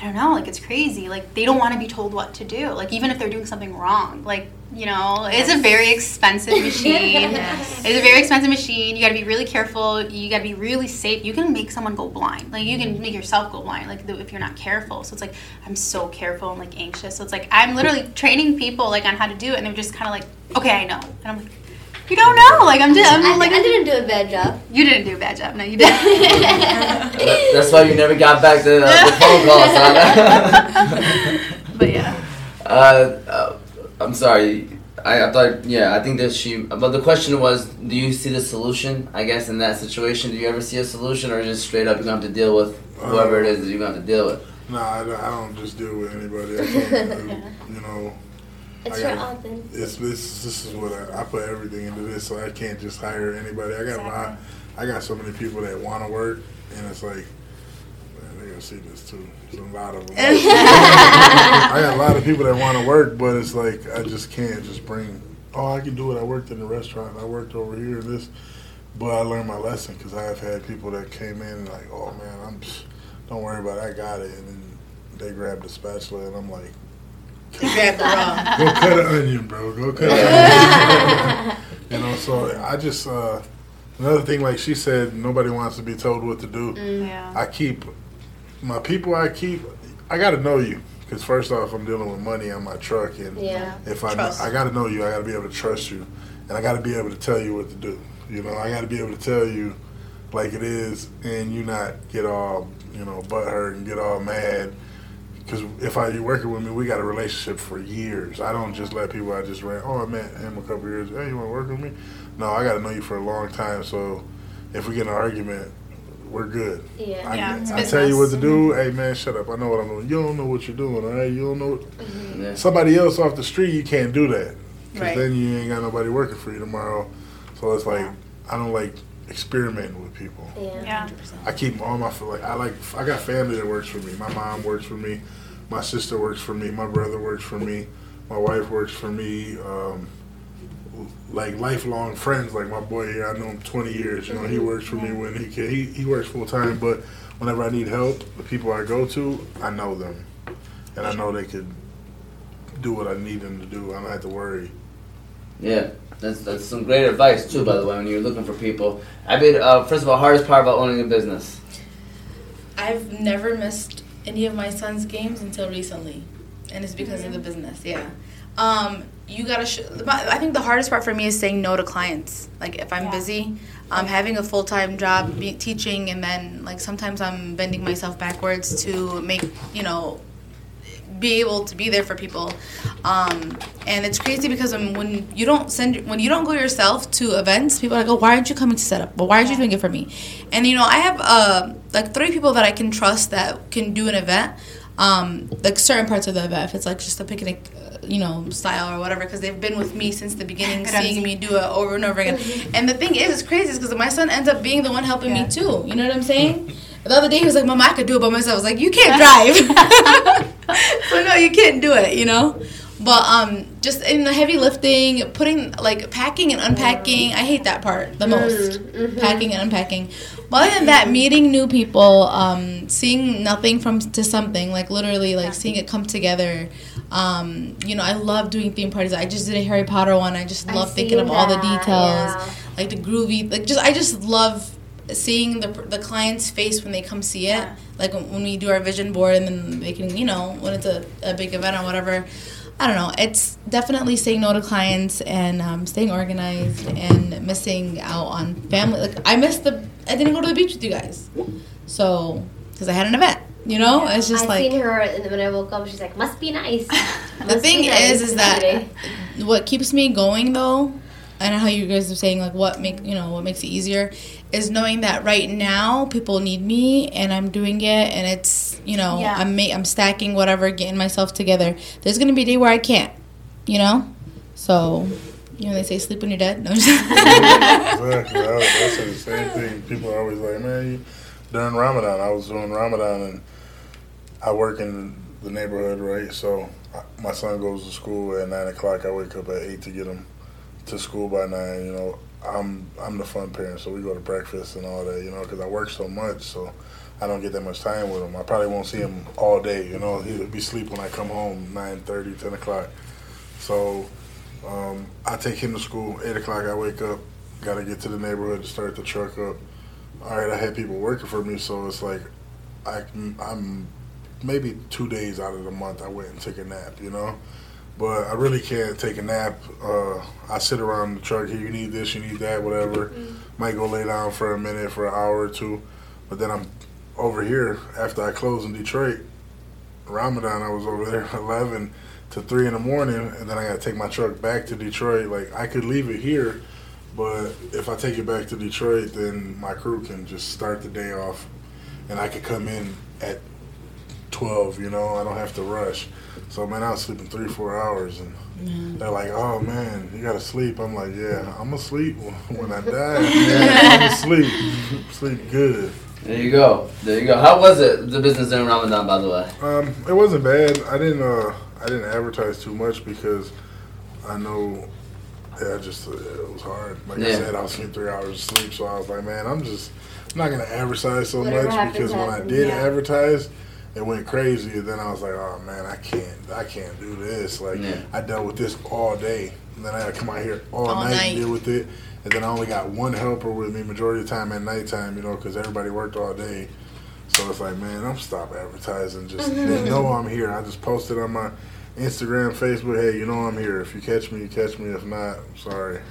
I don't know, like it's crazy. Like they don't want to be told what to do. Like even if they're doing something wrong. Like, you know, it's a very expensive machine. It's a very expensive machine. You got to be really careful. You got to be really safe. You can make someone go blind. Like you can mm-hmm. make yourself go blind like if you're not careful. So it's like I'm so careful and like anxious. So it's like I'm literally training people like on how to do it and they're just kind of like, "Okay, I know." And I'm like, "You don't know." Like I'm just I'm I, like I didn't do a bad job. You didn't do a bad job. No, you didn't. That- That's why you never got back the, the phone calls. Huh? but yeah. uh, uh, I'm sorry. I, I thought, yeah, I think that she. But the question was, do you see the solution? I guess in that situation, do you ever see a solution, or just straight up you're gonna have to deal with whoever it is that you're gonna have to deal with? Nah, I don't, I don't just deal with anybody. I can't, uh, you know, It's I your got- own thing. it's this. This is what I, I put everything into this, so I can't just hire anybody. I got a lot. I got so many people that want to work, and it's like, man, they gonna see this too. There's a lot of them. I got a lot of people that want to work, but it's like I just can't just bring. Oh, I can do it. I worked in the restaurant. I worked over here. and This, but I learned my lesson because I have had people that came in and like, oh man, I'm. Don't worry about it. I got it, and then they grabbed the spatula, and I'm like. Grab the. Go cut an onion, bro. Go cut an onion. you know, so I just uh, another thing, like she said, nobody wants to be told what to do. Yeah. I keep my people. I keep. I got to know you because first off, I'm dealing with money on my truck, and Yeah. if I Trust. I got to know you, I got to be able to trust you, and I got to be able to tell you what to do. You know, I got to be able to tell you like it is, and you not get all you know butthurt and get all mad. Because if I you working with me, we got a relationship for years. I don't just let people I just ran. Oh, I met him a couple years. Hey, you want to work with me? No, I got to know you for a long time. So if we get in an argument, we're good. Yeah. I, Yeah, it's I tell you what to business. do. Mm-hmm. Hey man, shut up. I know what I'm doing. You don't know what you're doing. All right, you don't know. Mm-hmm. Yeah. Somebody else off the street, you can't do that. Because Right. then you ain't got nobody working for you tomorrow. So it's like Yeah. I don't like experimenting with people. Yeah. Yeah. I keep all my like I like I got family that works for me. My mom works for me. My sister works for me. My brother works for me. My wife works for me. Um, like lifelong friends, like my boy here, I know him 20 years. You know, he works for me when he can. He, he works full time, but whenever I need help, the people I go to, I know them, and I know they could do what I need them to do. I don't have to worry. Yeah, that's that's some great advice too. By the way, when you're looking for people, I mean, uh, first of all, hardest part about owning a business. I've never missed any of my son's games until recently, and it's because of the business. Yeah. Um, you gotta. Sh- I think the hardest part for me is saying no to clients. Like if I'm Yeah. busy, um, having a full time job, be, teaching, and then like sometimes I'm bending myself backwards to make you know be able to be there for people. Um, and it's crazy because when, when you don't send when you don't go yourself to events, people are like, "Oh, why aren't you coming to set up? Well, why aren't you doing it for me?" And you know, I have uh, like three people that I can trust that can do an event. Um, like certain parts of the event, if it's like just a picnic, uh, you know, style or whatever, because they've been with me since the beginning, seeing me do it over and over again. and the thing is, it's crazy, because my son ends up being the one helping Yeah. me too. You know what I'm saying? The other day he was like, "Mama, I could do it by myself." I was like, "You can't drive." so no, you can't do it. You know. But um, just in the heavy lifting, putting like packing and unpacking, I hate that part the most. Packing and unpacking. But other than that, meeting new people, um, seeing nothing from to something, like literally, like seeing it come together. Um, you know, I love doing theme parties. I just did a Harry Potter one. I just I love thinking seen of all the details, yeah. like the groovy, like just I just love seeing the the client's face when they come see it, Yeah. like when, when we do our vision board, and then they can, you know, when it's a, a big event or whatever. I don't know. It's definitely saying no to clients and um, staying organized and missing out on family. Like I missed the. I didn't go to the beach with you guys, so because I had an event. You know, it's just I like seen her and when I woke up. She's like, "Must be nice." the thing nice is, is that what keeps me going though, I know how you guys are saying like what make you know what makes it easier, is knowing that right now people need me and I'm doing it and it's you know Yeah. I'm ma- I'm stacking whatever, getting myself together. There's gonna be a day where I can't, you know, so you know they say sleep when you're dead. No, I'm just- exactly. I, was- I said the same thing. People are always like, man, you, during Ramadan, I was doing Ramadan and I work in the neighborhood, right? So my son goes to school at nine o'clock. I wake up at eight to get him to school by nine. You know, I'm I'm the fun parent, so we go to breakfast and all that. You know, because I work so much, so I don't get that much time with him. I probably won't see him all day. You know, he'll be asleep when I come home, 9.30, 10 o'clock. So um, I take him to school. Eight o'clock, I wake up. Got to get to the neighborhood to start the truck up. All right, I had people working for me, so it's like I, I'm maybe two days out of the month I went and took a nap. You know, but I really can't take a nap. Uh, I sit around the truck. Here, you need this, you need that, whatever. Might go lay down for a minute, for an hour or two, but then I'm over here after I close in Detroit. Ramadan, I was over there eleven to three in the morning, and then I got to take my truck back to Detroit. Like I could leave it here, but if I take it back to Detroit, then my crew can just start the day off, and I could come in at twelve. You know, I don't have to rush. So man, I was sleeping three, four hours, and they're like, "Oh man, you gotta sleep." I'm like, "Yeah, I'm gonna sleep when I die. yeah, I'm gonna sleep, sleep good." There you go. There you go. How was it, the business in Ramadan, by the way? Um, it wasn't bad. I didn't uh, I didn't advertise too much because I know yeah, just uh, it was hard. Like I said, I was getting three hours of sleep, so I was like, man, I'm just I'm not gonna advertise so Whatever much happens, because when I did yeah. advertise, it went crazy. And then I was like, oh man, I can't I can't do this. Like Yeah. I dealt with this all day, and then I had to come out here all, All night, night. and deal with it. And then I only got one helper with me majority of the time at nighttime, you know, because everybody worked all day. So it's like, man, I'm stop advertising. Just mm-hmm. they know I'm here. I just posted on my Instagram, Facebook. Hey, you know I'm here. If you catch me, you catch me. If not, I'm sorry.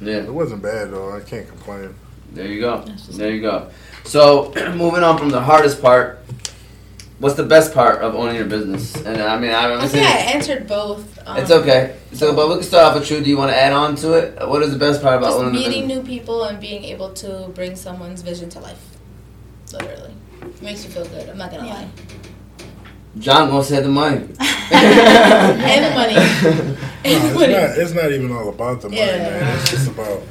Yeah. It wasn't bad though. I can't complain. There you go. There you go. So, moving on from the hardest part, what's the best part of owning your business? And I mean, I'm I saying think I answered both. Um, it's okay. So, but we can start off with you. Do you want to add on to it? What is the best part about Just owning meeting new people and being able to bring someone's vision to life. Literally. It makes you feel good. I'm not gonna Yeah. lie. John gonna say the money. and the money. No, And the it's not. It's not even all about the money, Yeah. man. It's just about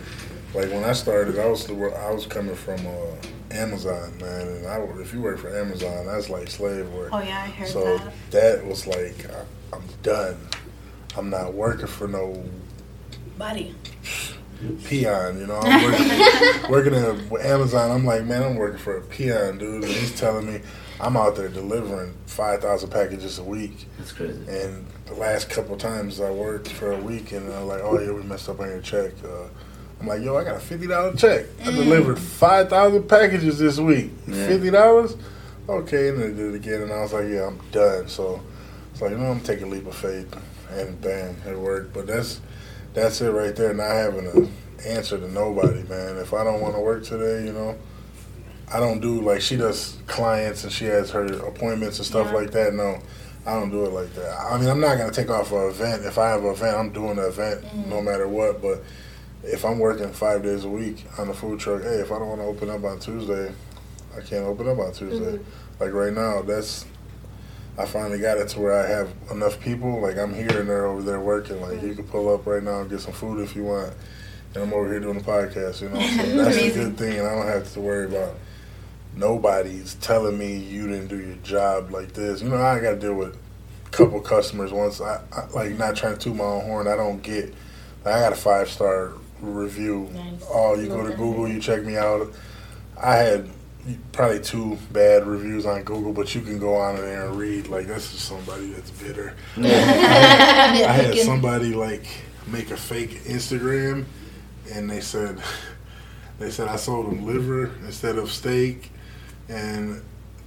like when I started. I was the, I was coming from uh, Amazon, man, and I if you work for Amazon, that's like slave work. Oh yeah, I heard So that. that was like I, I'm done. I'm not working for no Body. peon, you know. I'm working, working at Amazon. I'm like, man, I'm working for a peon, dude, and he's telling me I'm out there delivering five thousand packages a week. That's crazy. And the last couple times I worked for a week, and they're like, oh yeah, we messed up on your check. Uh, I'm like, yo, I got a fifty dollar check. I delivered five thousand packages this week. Yeah. Fifty dollars? Okay, and they did it again, and I was like, yeah, I'm done. So it's like, you know, I'm taking a leap of faith, and bam, it worked. But that's that's it right there. Not having an answer to nobody, man. If I don't want to work today, you know. I don't do like she does clients and she has her appointments and stuff Yeah. like that. No, I don't do it like that. I mean, I'm not gonna take off an event. If I have an event, I'm doing the event mm. no matter what. But if I'm working five days a week on the food truck, hey, if I don't want to open up on Tuesday, I can't open up on Tuesday. Mm-hmm. Like right now, that's I finally got it to where I have enough people. Like I'm here and they're over there working. Like you mm-hmm. can pull up right now and get some food if you want. And I'm over here doing the podcast, you know. So that's a good thing, and I don't have to worry about nobody's telling me you didn't do your job like this. You know, I got to deal with a couple customers once. I, I like not trying to toot my own horn. I don't get. Like, I got a five star review. Nice. Oh, you go to Google, you check me out. I had probably two bad reviews on Google, but you can go on there and read. Like that's just somebody that's bitter. I had somebody like make a fake Instagram, and they said They said I sold them liver instead of steak, and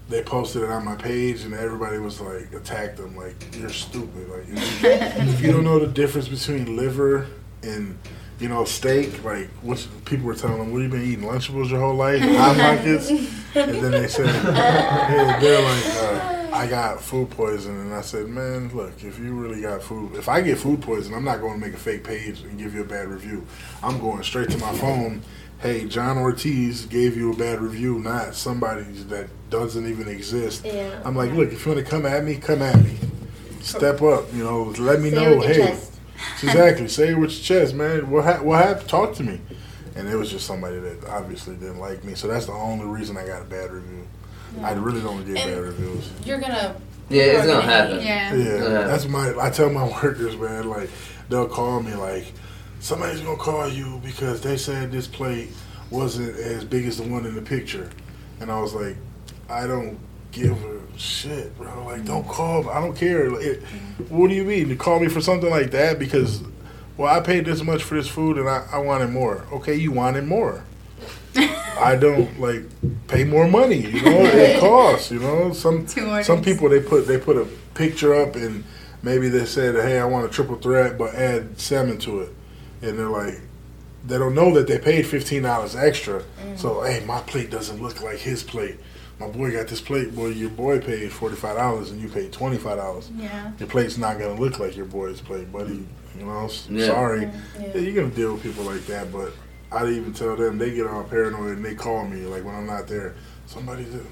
they posted it on my page, and everybody was like attacked them like you're stupid. Like if you don't know the difference between liver and you know steak, like what people were telling them, what have you been eating Lunchables your whole life, hot pockets, and then they said hey, they're like. Uh, I got food poisoning, and I said, "Man, look, if you really got food, if I get food poisoning, I'm not going to make a fake page and give you a bad review. I'm going straight to my phone. Hey, John Ortiz gave you a bad review, not somebody that doesn't even exist. Yeah. I'm like, look, if you want to come at me, come at me. Step up, you know. Let me know. it with your Hey, chest. exactly. Say it with your chest, man. What ha- what happened? Talk to me. And it was just somebody that obviously didn't like me. So that's the only reason I got a bad review. I really don't get And- bad reviews. You're gonna. Yeah, it's gonna happen. Yeah. Yeah, Yeah. that's my. I tell my workers, man, like they'll call me, like somebody's gonna call you because they said this plate wasn't as big as the one in the picture, and I was like, I don't give a shit, bro. Like, don't call. Me. I don't care. Like, it, what do you mean? You call me for something like that because, well, I paid this much for this food and I, I wanted more. Okay, you wanted more. I don't like pay more money. You know, it costs. You know, some some people they put they put a picture up and maybe they said, "Hey, I want a triple threat, but add salmon to it," and they're like, they don't know that they paid fifteen dollars extra. Mm. So, hey, my plate doesn't look like his plate. My boy got this plate. Boy, your boy paid forty five dollars and you paid twenty five dollars. Yeah. Your plate's not gonna look like your boy's plate, buddy. You know, s- Yeah. sorry. Yeah. Yeah, you're gonna deal with people like that, but I didn't even tell them they get all paranoid and they call me like when I'm not there. Somebody do.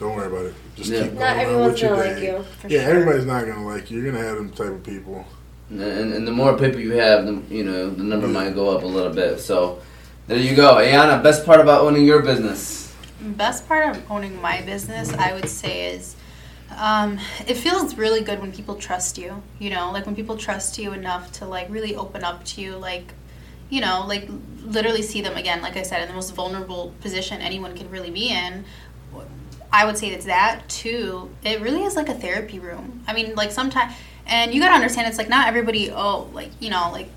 Don't worry about it. Just Yeah. keep going Not on everyone's with your gonna like day. you. For yeah, sure. everybody's not gonna like you. You're gonna have them type of people. And, and the more people you have, the you know the number might go up a little bit. So there you go, Ayana. Best part about owning your business. Best part of owning my business, I would say, is um, it feels really good when people trust you. You know, like when people trust you enough to like really open up to you, like you know, like literally see them again. Like I said, in the most vulnerable position anyone can really be in. I would say it's that too. It really is like a therapy room. I mean, like sometimes, and you gotta understand, it's like not everybody. Oh, like you know, like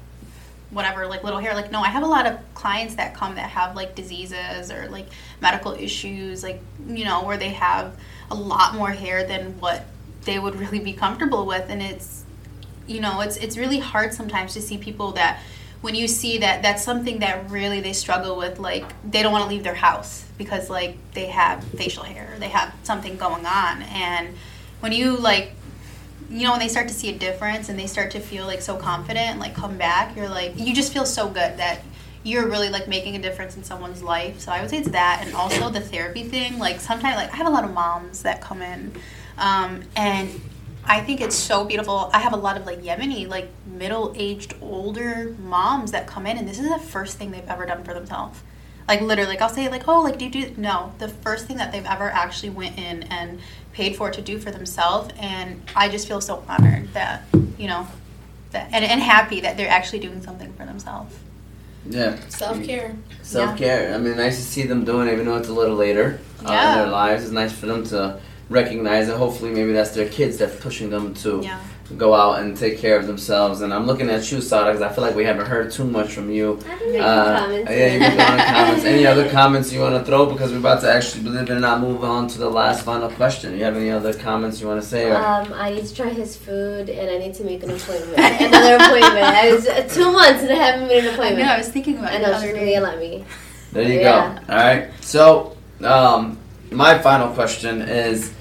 whatever, like little hair. Like no, I have a lot of clients that come that have like diseases or like medical issues, like you know, where they have a lot more hair than what they would really be comfortable with, and it's you know, it's it's really hard sometimes to see people that when you see that that's something that really they struggle with like they don't want to leave their house because like they have facial hair they have something going on and when you like you know when they start to see a difference and they start to feel like so confident and like come back you're like you just feel so good that you're really like making a difference in someone's life so i would say it's that and also the therapy thing like sometimes like i have a lot of moms that come in um, and I think it's so beautiful. I have a lot of like Yemeni, like middle aged, older moms that come in, and this is the first thing they've ever done for themselves. Like literally, like I'll say, like, oh, like do you do? No, the first thing that they've ever actually went in and paid for to do for themselves, and I just feel so honored that you know that and, and happy that they're actually doing something for themselves. Yeah, Self care. self care. I mean, nice to see them doing it, even though it's a little later uh, in their lives. It's nice for them to recognize it. Hopefully, maybe that's their kids that's pushing them to Yeah. Go out and take care of themselves. And I'm looking at you, Sada, because I feel like we haven't heard too much from you. I can Uh, comments. yeah, you can go on comments. Any other comments you want to throw? Because we're about to actually, believe it or not, move on to the last final question. You have any other comments you want to say? Or? Um, I need to try his food, and I need to make an appointment. Another appointment. I was uh, two months and I haven't made an appointment. know. I was thinking about I it know the she's gonna yell at me. There you Yeah. go. All right. So, um, my final question is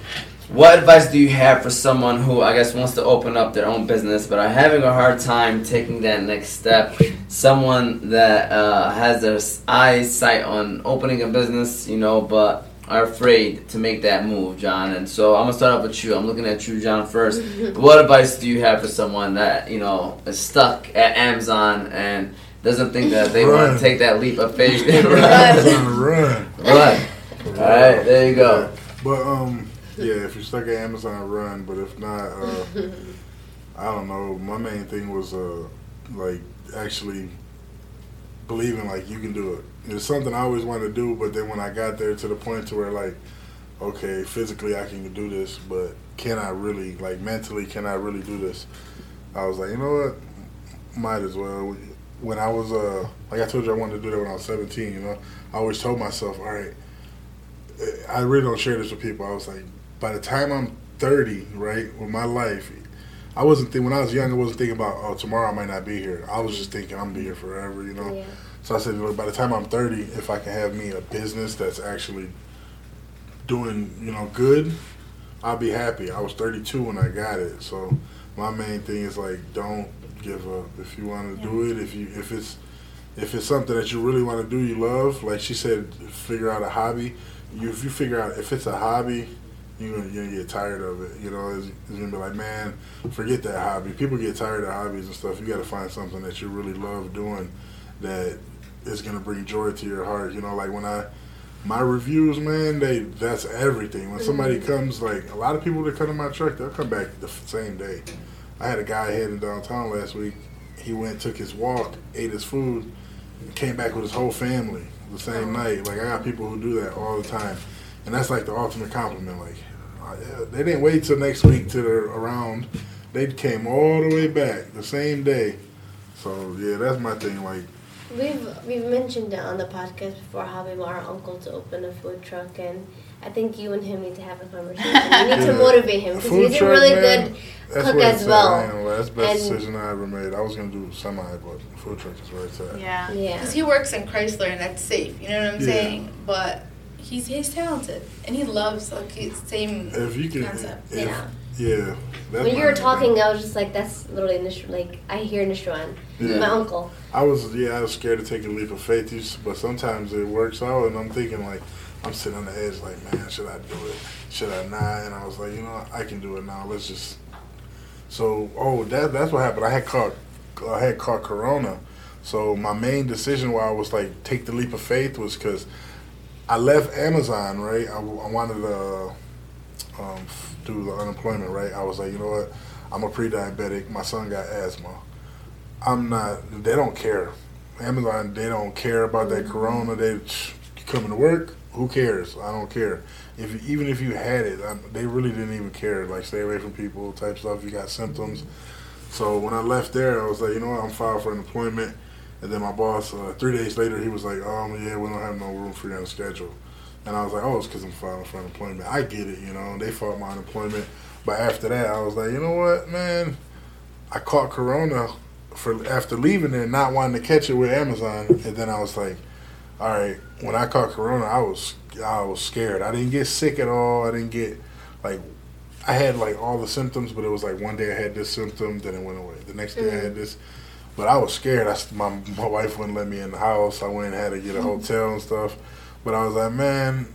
what advice do you have for someone who, I guess, wants to open up their own business but are having a hard time taking that next step? Someone that uh, has their s- eyes sight on opening a business, you know, but are afraid to make that move, John. And so I'm gonna start off with you. I'm looking at you, John, first. what advice do you have for someone that you know is stuck at Amazon and doesn't think that they want to take that leap of faith? Trying to run. Run. All right, there you go. But um, yeah, if you're stuck at Amazon, run. But if not, uh, I don't know. My main thing was uh, like actually believing like you can do it. It's something I always wanted to do, but then when I got there to the point to where like, okay, physically I can do this, but can I really like mentally can I really do this? I was like, you know what, might as well. when I was uh like I told you I wanted to do that when I was 17. You know, I always told myself, all right, I really don't share this with people. I was like, by the time I'm 30, right, with my life, I wasn't thinking when I was young. I wasn't thinking about oh tomorrow I might not be here. I was just thinking I'm gonna be here forever. You know. Yeah. So I said, look, by the time I'm 30, if I can have me a business that's actually doing, you know, good, I'll be happy. I was 32 when I got it. So my main thing is like, don't give up. If you want to do it, if you if it's if it's something that you really want to do, you love. Like she said, figure out a hobby. You if you figure out if it's a hobby, you're gonna, you're gonna get tired of it. You know, it's, it's gonna be like, man, forget that hobby. People get tired of hobbies and stuff. You got to find something that you really love doing that is gonna bring joy to your heart. You know, like when I my reviews, man, they that's everything. When somebody mm-hmm. comes, like a lot of people that come to my truck, they'll come back the same day. I had a guy heading downtown last week. He went, took his walk, ate his food, and came back with his whole family the same night. Like I got people who do that all the time, and that's like the ultimate compliment. Like they didn't wait till next week till they're around. They came all the way back the same day. So yeah, that's my thing. Like We've we've mentioned it on the podcast before how we want our uncle to open a food truck, and I think you and him need to have a conversation. You need to motivate him because Food he's a really man, good That's cook where as it's at. well. I ain't That's the best And- decision I ever made. I was gonna do semi, but food truck is where it's at. Yeah. Yeah. Because he works in Chrysler and that's safe. You know what I'm Yeah. saying? But he's he's talented and he loves like his same If you can, concept. if, Yeah. yeah. That's when you were talking, thing. I was just like, "That's literally Nish- like I hear Nishwan, Yeah. my uncle." I was, yeah, I was scared to take a leap of faith, but sometimes it works out, and I'm thinking like, I'm sitting on the edge, like, man, should I do it? Should I not? And I was like, you know. I can do it now. Let's just. So, oh, that that's what happened. I had caught, I had caught Corona. So my main decision why I was like take the leap of faith was because I left Amazon, right? I wanted to um, do the unemployment, right? I was like, you know what? I'm a pre-diabetic. My son got asthma. I'm not. They don't care. Amazon. They don't care about that Corona. They coming to work. Who cares? I don't care. If even if you had it, I, they really didn't even care. Like stay away from people type stuff. You got symptoms. So when I left there, I was like, you know what? I'm filed for unemployment. And then my boss, uh, three days later, he was like, um, yeah, we don't have no room for you on the schedule. And I was like, oh, it's because I'm filing for unemployment. I get it, you know. They fought my unemployment. But after that, I was like, you know what, man? I caught Corona for after leaving there, not wanting to catch it with Amazon. And then I was like, all right, when I caught Corona, I was I was scared. I didn't get sick at all. I didn't get like I had like all the symptoms, but it was like one day I had this symptom, then it went away. The next day I had this, but I was scared. I s my my wife wouldn't let me in the house. I went and had to get a mm-hmm. hotel and stuff. But I was like, man,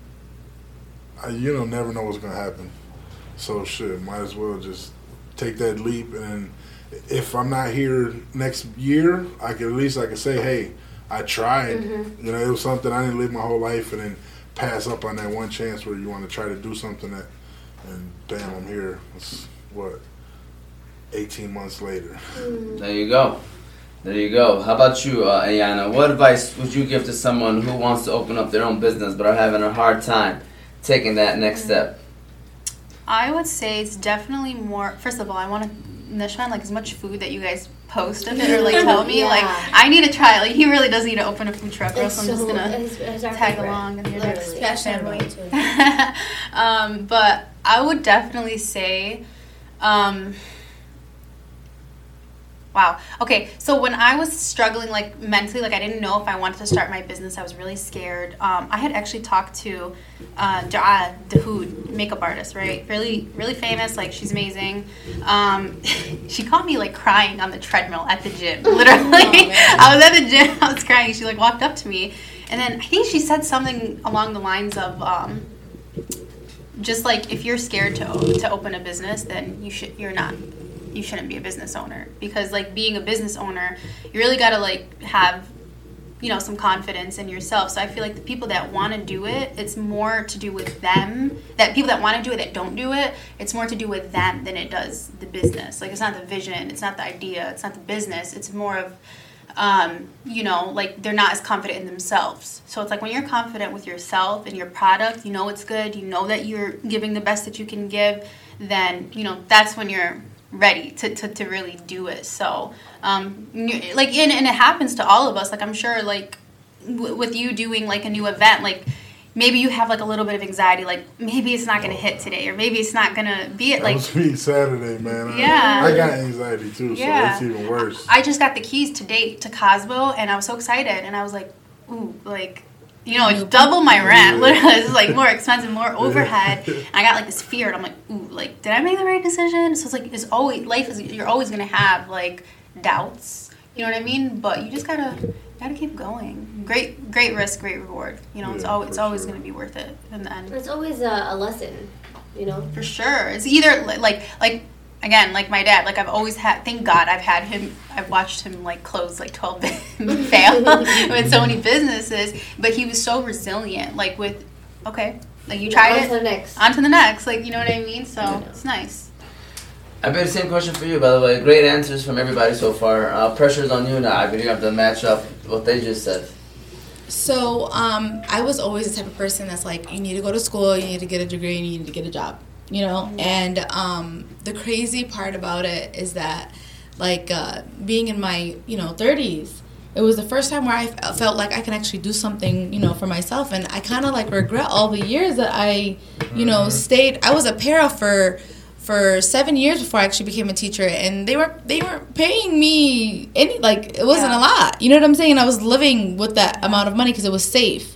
I, you don't never know what's gonna happen. So shit, might as well just take that leap. And if I'm not here next year, I can at least I can say, hey, I tried. Mm-hmm. You know, it was something I didn't live my whole life, and then pass up on that one chance where you want to try to do something that, and damn, I'm here. It's what, 18 months later. Mm-hmm. There you go. There you go. How about you, uh, Ayana? What advice would you give to someone who wants to open up their own business but are having a hard time taking that next step? I would say it's definitely more. First of all, I want to Nishan like as much food that you guys post of it or like tell me. Yeah. Like I need to try. Like he really does need to open a food truck, or else It's I'm just gonna it's- it's tag favorite, along in your next literally. Passionate family. about it, um, but I would definitely say, um, wow. Okay, so when I was struggling, like mentally, like I didn't know if I wanted to start my business. I was really scared. Um, I had actually talked to uh, Ja'a Dahoud, makeup artist, right? Really, really famous. Like she's amazing. Um, she caught me like crying on the treadmill at the gym. Literally, I was at the gym. I was crying. She like walked up to me, and then I think she said something along the lines of. Um, just like if you're scared to to open a business, then you should you're not you shouldn't be a business owner because like being a business owner, you really got to like have you know some confidence in yourself. So I feel like the people that want to do it, it's more to do with them. That people that want to do it that don't do it, it's more to do with them than it does the business. Like it's not the vision, it's not the idea, it's not the business. It's more of um, you know, like they're not as confident in themselves. So it's like when you're confident with yourself and your product, you know it's good, you know that you're giving the best that you can give, then, you know, that's when you're ready to, to, to really do it. So, um, like, and, and it happens to all of us. Like, I'm sure, like, w- with you doing like a new event, like, maybe you have like a little bit of anxiety, like maybe it's not gonna hit today, or maybe it's not gonna be it. That Like, was Saturday, man. I- Yeah. I, got anxiety too, Yeah. so it's even worse. I just got the keys today to Cosmo, and I was so excited, and I was like, ooh, like. You know, it's double my rent. Literally, it's like more expensive, more overhead. And I got like this fear, and I'm like, ooh, like, did I make the right decision? So it's like, it's always life is. You're always gonna have like doubts. You know what I mean? But you just gotta gotta keep going. Great, great risk, great reward. You know, it's Yeah, always it's always sure. gonna be worth it in the end. It's always a, a lesson, you know. For sure. It's either like like again, like my dad, like I've always had thank God I've had him I've watched him like close like 12 fail with so many businesses, but he was so resilient like with okay, like you tried On to the next. on to the next, like you know what I mean? So Yeah. it's nice. I bet the same question for you, by the way. Great answers from everybody so far. Uh, pressure's on you now. I bet you have to match up what they just said. So um, I was always the type of person that's like, you need to go to school, you need to get a degree, and you need to get a job. You know, and um, the crazy part about it is that, like, uh, being in my you know thirties, it was the first time where I felt like I can actually do something, you know, for myself, and I kind of like regret all the years that I, you know, stayed. I was a para for for seven years before I actually became a teacher, and they were they weren't paying me any like it wasn't Yeah. a lot. You know what I'm saying? And I was living with that amount of money because it was safe.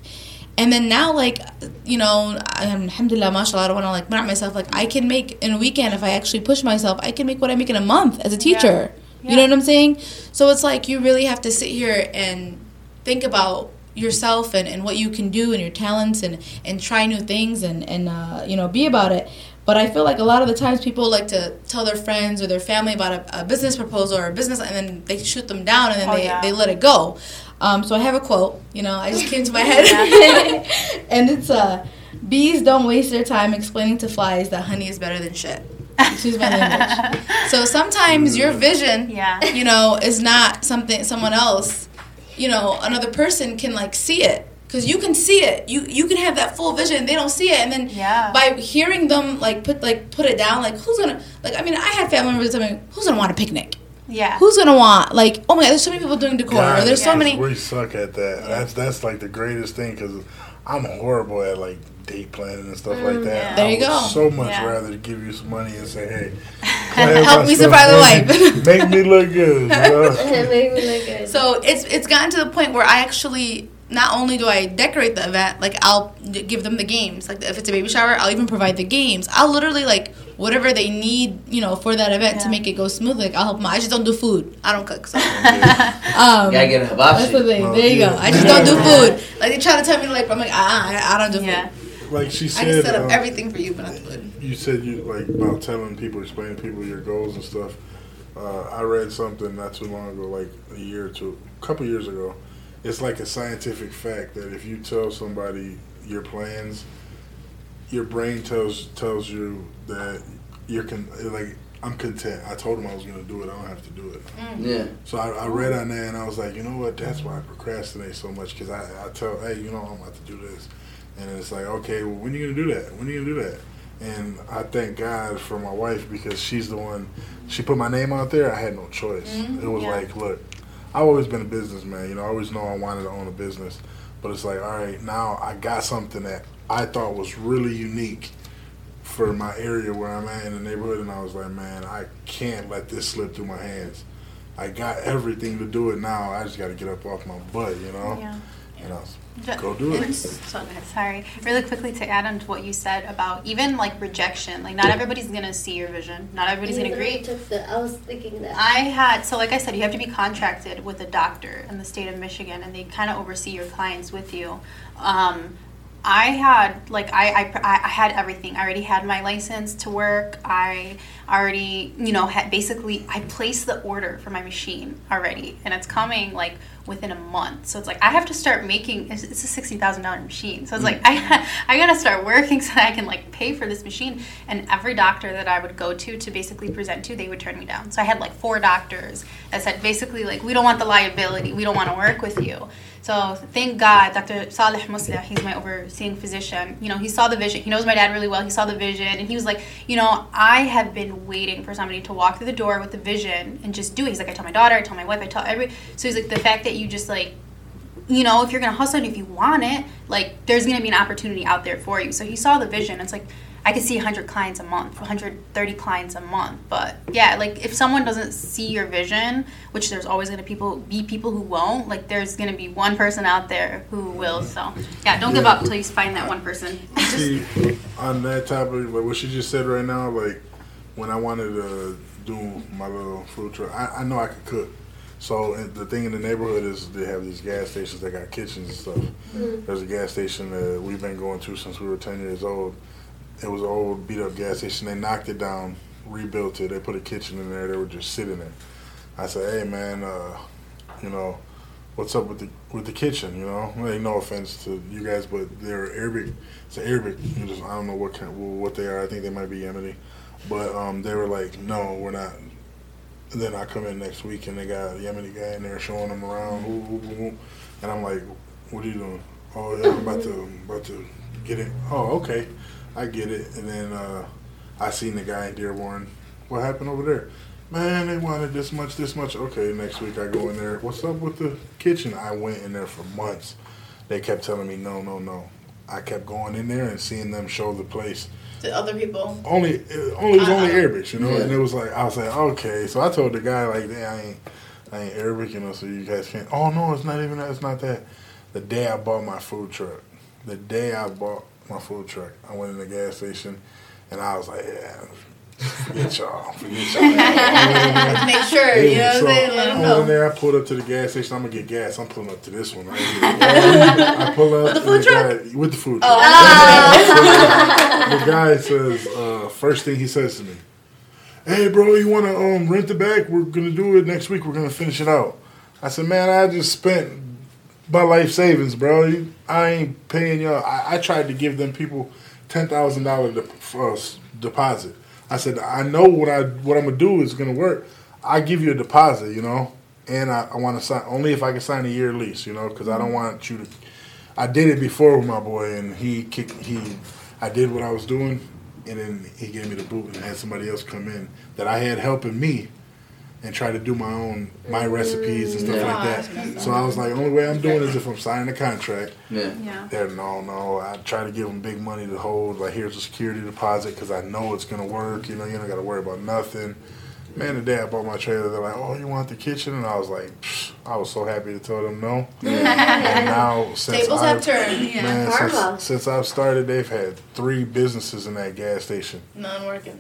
And then now, like, you know, alhamdulillah, mashallah, I don't want to like not myself. Like, I can make in a weekend if I actually push myself, I can make what I make in a month as a teacher. You know what I'm saying? So it's like you really have to sit here and think about yourself and, and what you can do and your talents and, and try new things and, and uh, you know, be about it. But I feel like a lot of the times people like to tell their friends or their family about a, a business proposal or a business, and then they shoot them down and then Oh, they, yeah. they let it go. Um, so I have a quote, you know, I just came to my head, and it's uh, bees don't waste their time explaining to flies that honey is better than shit. Excuse my language. So sometimes your vision, Yeah. you know, is not something someone else, you know, another person can like see it because you can see it. You you can have that full vision. They don't see it, and then Yeah. by hearing them like put like put it down, like who's gonna like? I mean, I had family members tell me, who's gonna want a picnic? Yeah. Who's gonna want like? Oh my God, there's so many people doing decor. or there's so many. We suck at that. That's that's like the greatest thing because I'm horrible at like date planning and stuff like mm, that. yeah. There I you would go. So much Yeah. rather give you some money and say, hey, Help me stuff, surprise the make me- wife. Make me look good. You know? it me look good. So it's it's gotten to the point where I actually not only do I decorate the event, like I'll give them the games. Like if it's a baby shower, I'll even provide the games. I'll literally like whatever they need, you know, for that event to make it go smoothly. Like I'll help them. I just don't do food. I don't cook. So um, You gotta get a hibachi. that's the thing. Oh, there you go. I just don't do food. Like they try to tell me like I'm like ah, I, I don't do food. Yeah. like she I said, can set up um, everything for you, but not the food. you said you like about telling people, explaining people your goals and stuff. Uh, I read something not too long ago, like a year or two, a couple years ago. It's like a scientific fact that if you tell somebody your plans, your brain tells tells you that you're con- like I'm content. I told him I was going to do it. I don't have to do it. Mm. Yeah. So I, I read on there and I was like, you know what? That's why I procrastinate so much because I, I tell, hey, you know, I'm about to do this, and it's like, okay, well, when are you gonna do that? When are you gonna do that? And I thank God for my wife because she's the one. She put my name out there. I had no choice. Mm-hmm. it was yeah. like, look, I've always been a businessman. You know, I always know I wanted to own a business, but it's like, all right, now I got something that I thought was really unique for my area where I'm at in the neighborhood, and I was like, man, I can't let this slip through my hands. I got everything to do it now. I just got to get up off my butt, you know. Yeah. And I was, Go do it. so- Sorry, really quickly to add on to what you said about even like rejection. Like not everybody's gonna see your vision. Not everybody's You gonna agree. literally took the- I was thinking that. I had so like I said, you have to be contracted with a doctor in the state of Michigan, and they kind of oversee your clients with you. Um, I had like I, I I had everything. I already had my license to work. I already you know basically I placed the order for my machine already, and it's coming like within a month. So it's like I have to start making. It's, it's a sixty thousand dollar machine. So it's like mm. I I gotta start working so that I can like pay for this machine. And every doctor that I would go to to basically present to, they would turn me down. So I had like four doctors that said basically like we don't want the liability. We don't want to work with you. So thank God, Dr. Saleh Musleh, he's my overseeing physician. You know, he saw the vision. He knows my dad really well. He saw the vision, and he was like, you know, I have been waiting for somebody to walk through the door with the vision and just do it. He's like, I tell my daughter, I tell my wife, I tell every. So he's like, the fact that you just like you know, if you're gonna hustle and if you want it, like there's gonna be an opportunity out there for you. So he saw the vision. It's like I could see 100 clients a month, 130 clients a month. But yeah, like if someone doesn't see your vision, which there's always gonna people be people who won't. Like there's gonna be one person out there who will. So yeah, don't give up until you find that one person. See, on that topic, like what she just said right now, like when I wanted to do my little food truck, I, I know I could cook. So the thing in the neighborhood is they have these gas stations that got kitchens and stuff. There's a gas station that we've been going to since we were 10 years old. It was an old beat up gas station. They knocked it down, rebuilt it. They put a kitchen in there. They were just sitting there. I said, hey man, uh, you know, what's up with the with the kitchen? You know, hey, no offense to you guys, but they're Arabic. It's Arabic. You just, I don't know what kind, what they are. I think they might be Yemeni, but um, they were like, no, we're not. And then I come in next week and they got a Yemeni guy in there showing them around, woo, woo, woo, woo. and I'm like, what are you doing? Oh yeah, I'm about to about to get it. Oh okay, I get it. And then uh, I seen the guy in Dearborn. What happened over there? Man, they wanted this much, this much. Okay, next week I go in there. What's up with the kitchen? I went in there for months. They kept telling me no, no, no. I kept going in there and seeing them show the place. To other people. Only, it only it was only Uh-uh. Arabic, you know. Yeah. And it was like I was like, okay. So I told the guy like, "Damn, I ain't, I ain't Arabic, you know. So you guys can't. Oh no, it's not even that. It's not that. The day I bought my food truck, the day I bought my food truck, I went in the gas station, and I was like, yeah, forget y'all, forget y'all. Make sure, you know Yeah, what I'm saying? Let them I went in know. there. I pulled up to the gas station. I'm gonna get gas. I'm pulling up to this one. Right here. I pull up With the food and guy- with the food truck. Oh. the guy says, uh, first thing he says to me, "Hey, bro, you want to um, rent the back? We're gonna do it next week. We're gonna finish it out." I said, "Man, I just spent my life savings, bro. I ain't paying y'all. I, I tried to give them people ten thousand dollar deposit. I said, I know what I what I'm gonna do is gonna work. I give you a deposit, you know, and I, I want to sign only if I can sign a year lease, you know, because I don't want you to. I did it before with my boy, and he kicked he. I did what I was doing, and then he gave me the boot and had somebody else come in that I had helping me, and try to do my own my recipes and stuff Yeah. like that. So I was like, only way I'm doing is if I'm signing a contract. Yeah. Yeah. They're no, no. I try to give them big money to hold. Like here's a security deposit because I know it's gonna work. You know, you don't got to worry about nothing. Man, the day I bought my trailer, they're like, "Oh, you want the kitchen?" And I was like, Psh, I was so happy to tell them no. and now since Tables I've, have turned. Yeah. man, Karma. since, since I've started, they've had three businesses in that gas station. None working.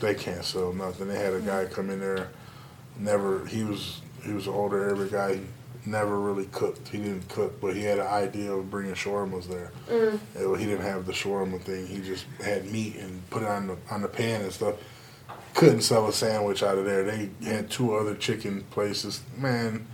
They can't sell nothing. They had a guy come in there, never. He was he was an older Arabic guy. Never really cooked. He didn't cook, but he had an idea of bringing shawarmas there. Mm. Uh, He didn't have the shawarma thing. He just had meat and put it on the on the pan and stuff. Couldn't sell a sandwich out of there. They had two other chicken places. Man,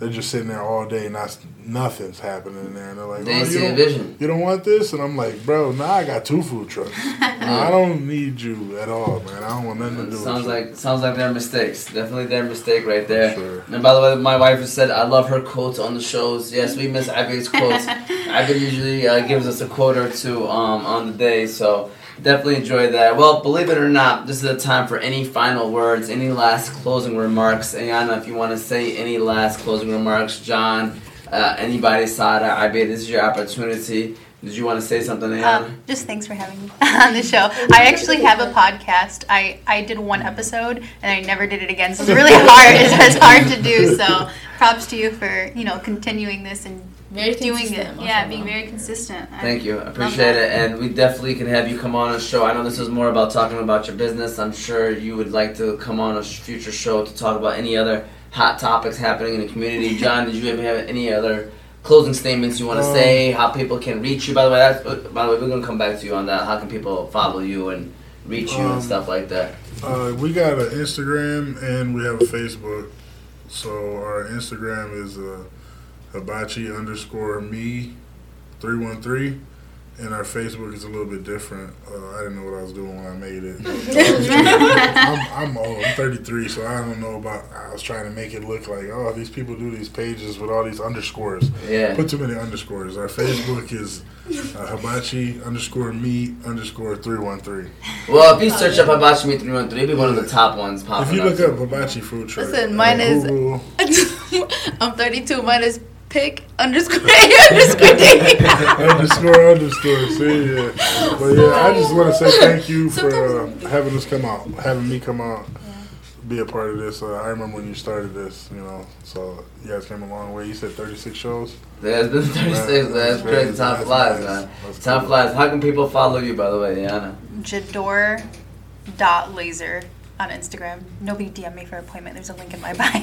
they're just sitting there all day. Not nothing's happening in there. And they're like, They "Oh, didn't you don't- vision. you don't want this? And I'm like, bro, now I got two food trucks. I don't need you at all, man. I don't want nothing to do Sounds with you. like sounds like their mistakes. Definitely their mistake right there. Sure. And by the way, my wife has said I love her quotes on the shows. Yes, we miss Abby's quotes. Abby usually uh, gives us a quote or two um, on the day, so definitely enjoy that. Well, believe it or not, this is the time for any final words, any last closing remarks. Ayana, if you want to say any last closing remarks, John, uh, anybody, Sada, Abby, this is your opportunity. Did you want to say something, Ayana? Um, just thanks for having me on the show. I actually have a podcast. I, I did one episode and I never did it again. So it's really hard. It's, it's hard to do. So props to you for you know continuing this and Very doing it. Yeah, mashallah. being very consistent. I Thank you. I appreciate it. And we definitely can have you come on a show. I know this was more about talking about your business. I'm sure you would like to come on a future show to talk about any other hot topics happening in the community. John, did you ever have any other closing statements you want to Um, say? How people can reach you? By the way, that's uh, by the way, we're gonna come back to you on that. How can people follow you and reach you Um, and stuff like that? Uh, we got an Instagram and we have a Facebook. So our Instagram is uh, hibachi underscore me three one three, and our Facebook is a little bit different. Uh, I didn't know what I was doing when I made it. I'm, I'm old. I'm 33, so I don't know about. I was trying to make it look like oh these people do these pages with all these underscores. Yeah. Put too many underscores. Our Facebook is uh, hibachi underscore me underscore three one three. Well, if you search up Hibachi Me 313, it'll be one of the top ones popping up. If you look up hibachi food truck, Listen, mine on is- I'm 32. Mine is pick underscore underscore D. underscore underscore. See, yeah. But yeah, I just want to say thank you for uh, having us come out, having me come out, be a part of this. Uh, I remember when you started this, you know. So you guys came a long way. You said 36 shows. There's been 36. Right. That's crazy. Time That's flies, nice. man. That's Time cool. flies. How can people follow you, by the way, Diana? Jador dot laser on Instagram. Nobody DM me for appointment. There's a link in my bio. I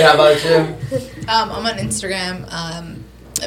how about you? Um, I'm on Instagram. Um,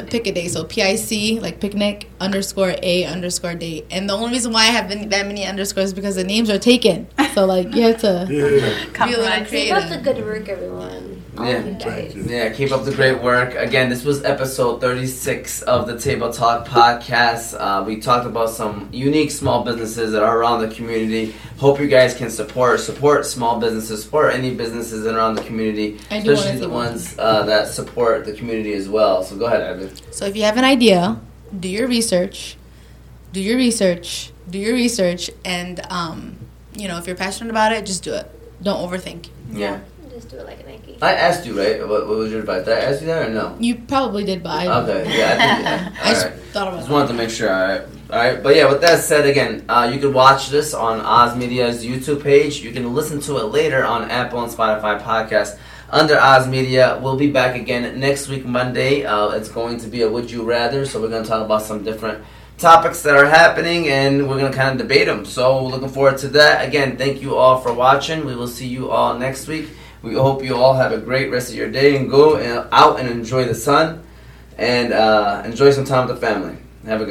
pick a day, so P I C like picnic underscore a underscore date. And the only reason why I have been that many underscores is because the names are taken. So like you have to Yeah. be a little Compromise. Keep up the good work, everyone. All Yeah. Thank you. Yeah, keep up the great work. Again, this was episode 36 of the Table Talk podcast. Uh, we talked about some unique small businesses that are around the community. Hope you guys can support support small businesses, support any businesses that are around the community, I do especially the one ones uh, that support the community as well. So go ahead, Evan. So if you have an idea, do your research, do your research, do your research, and um, you know if you're passionate about it, just do it. Don't overthink. Yeah. Just do it like a Nike. I asked you, right? What, what was your advice? Did I ask you that or no? You probably did, but I, Okay, yeah, I think yeah. I just All right. thought about it. Just it. wanted to make sure. All right, all right. But yeah, with that said, again, uh, you can watch this on Oz Media's YouTube page. You can listen to it later on Apple and Spotify podcast under Oz Media. We'll be back again next week, Monday. Uh, it's going to be a Would You Rather, so we're going to talk about some different topics that are happening, and we're going to kind of debate them. So looking forward to that. Again, thank you all for watching. We will see you all next week. We hope you all have a great rest of your day and go out and enjoy the sun and uh, enjoy some time with the family. Have a good one.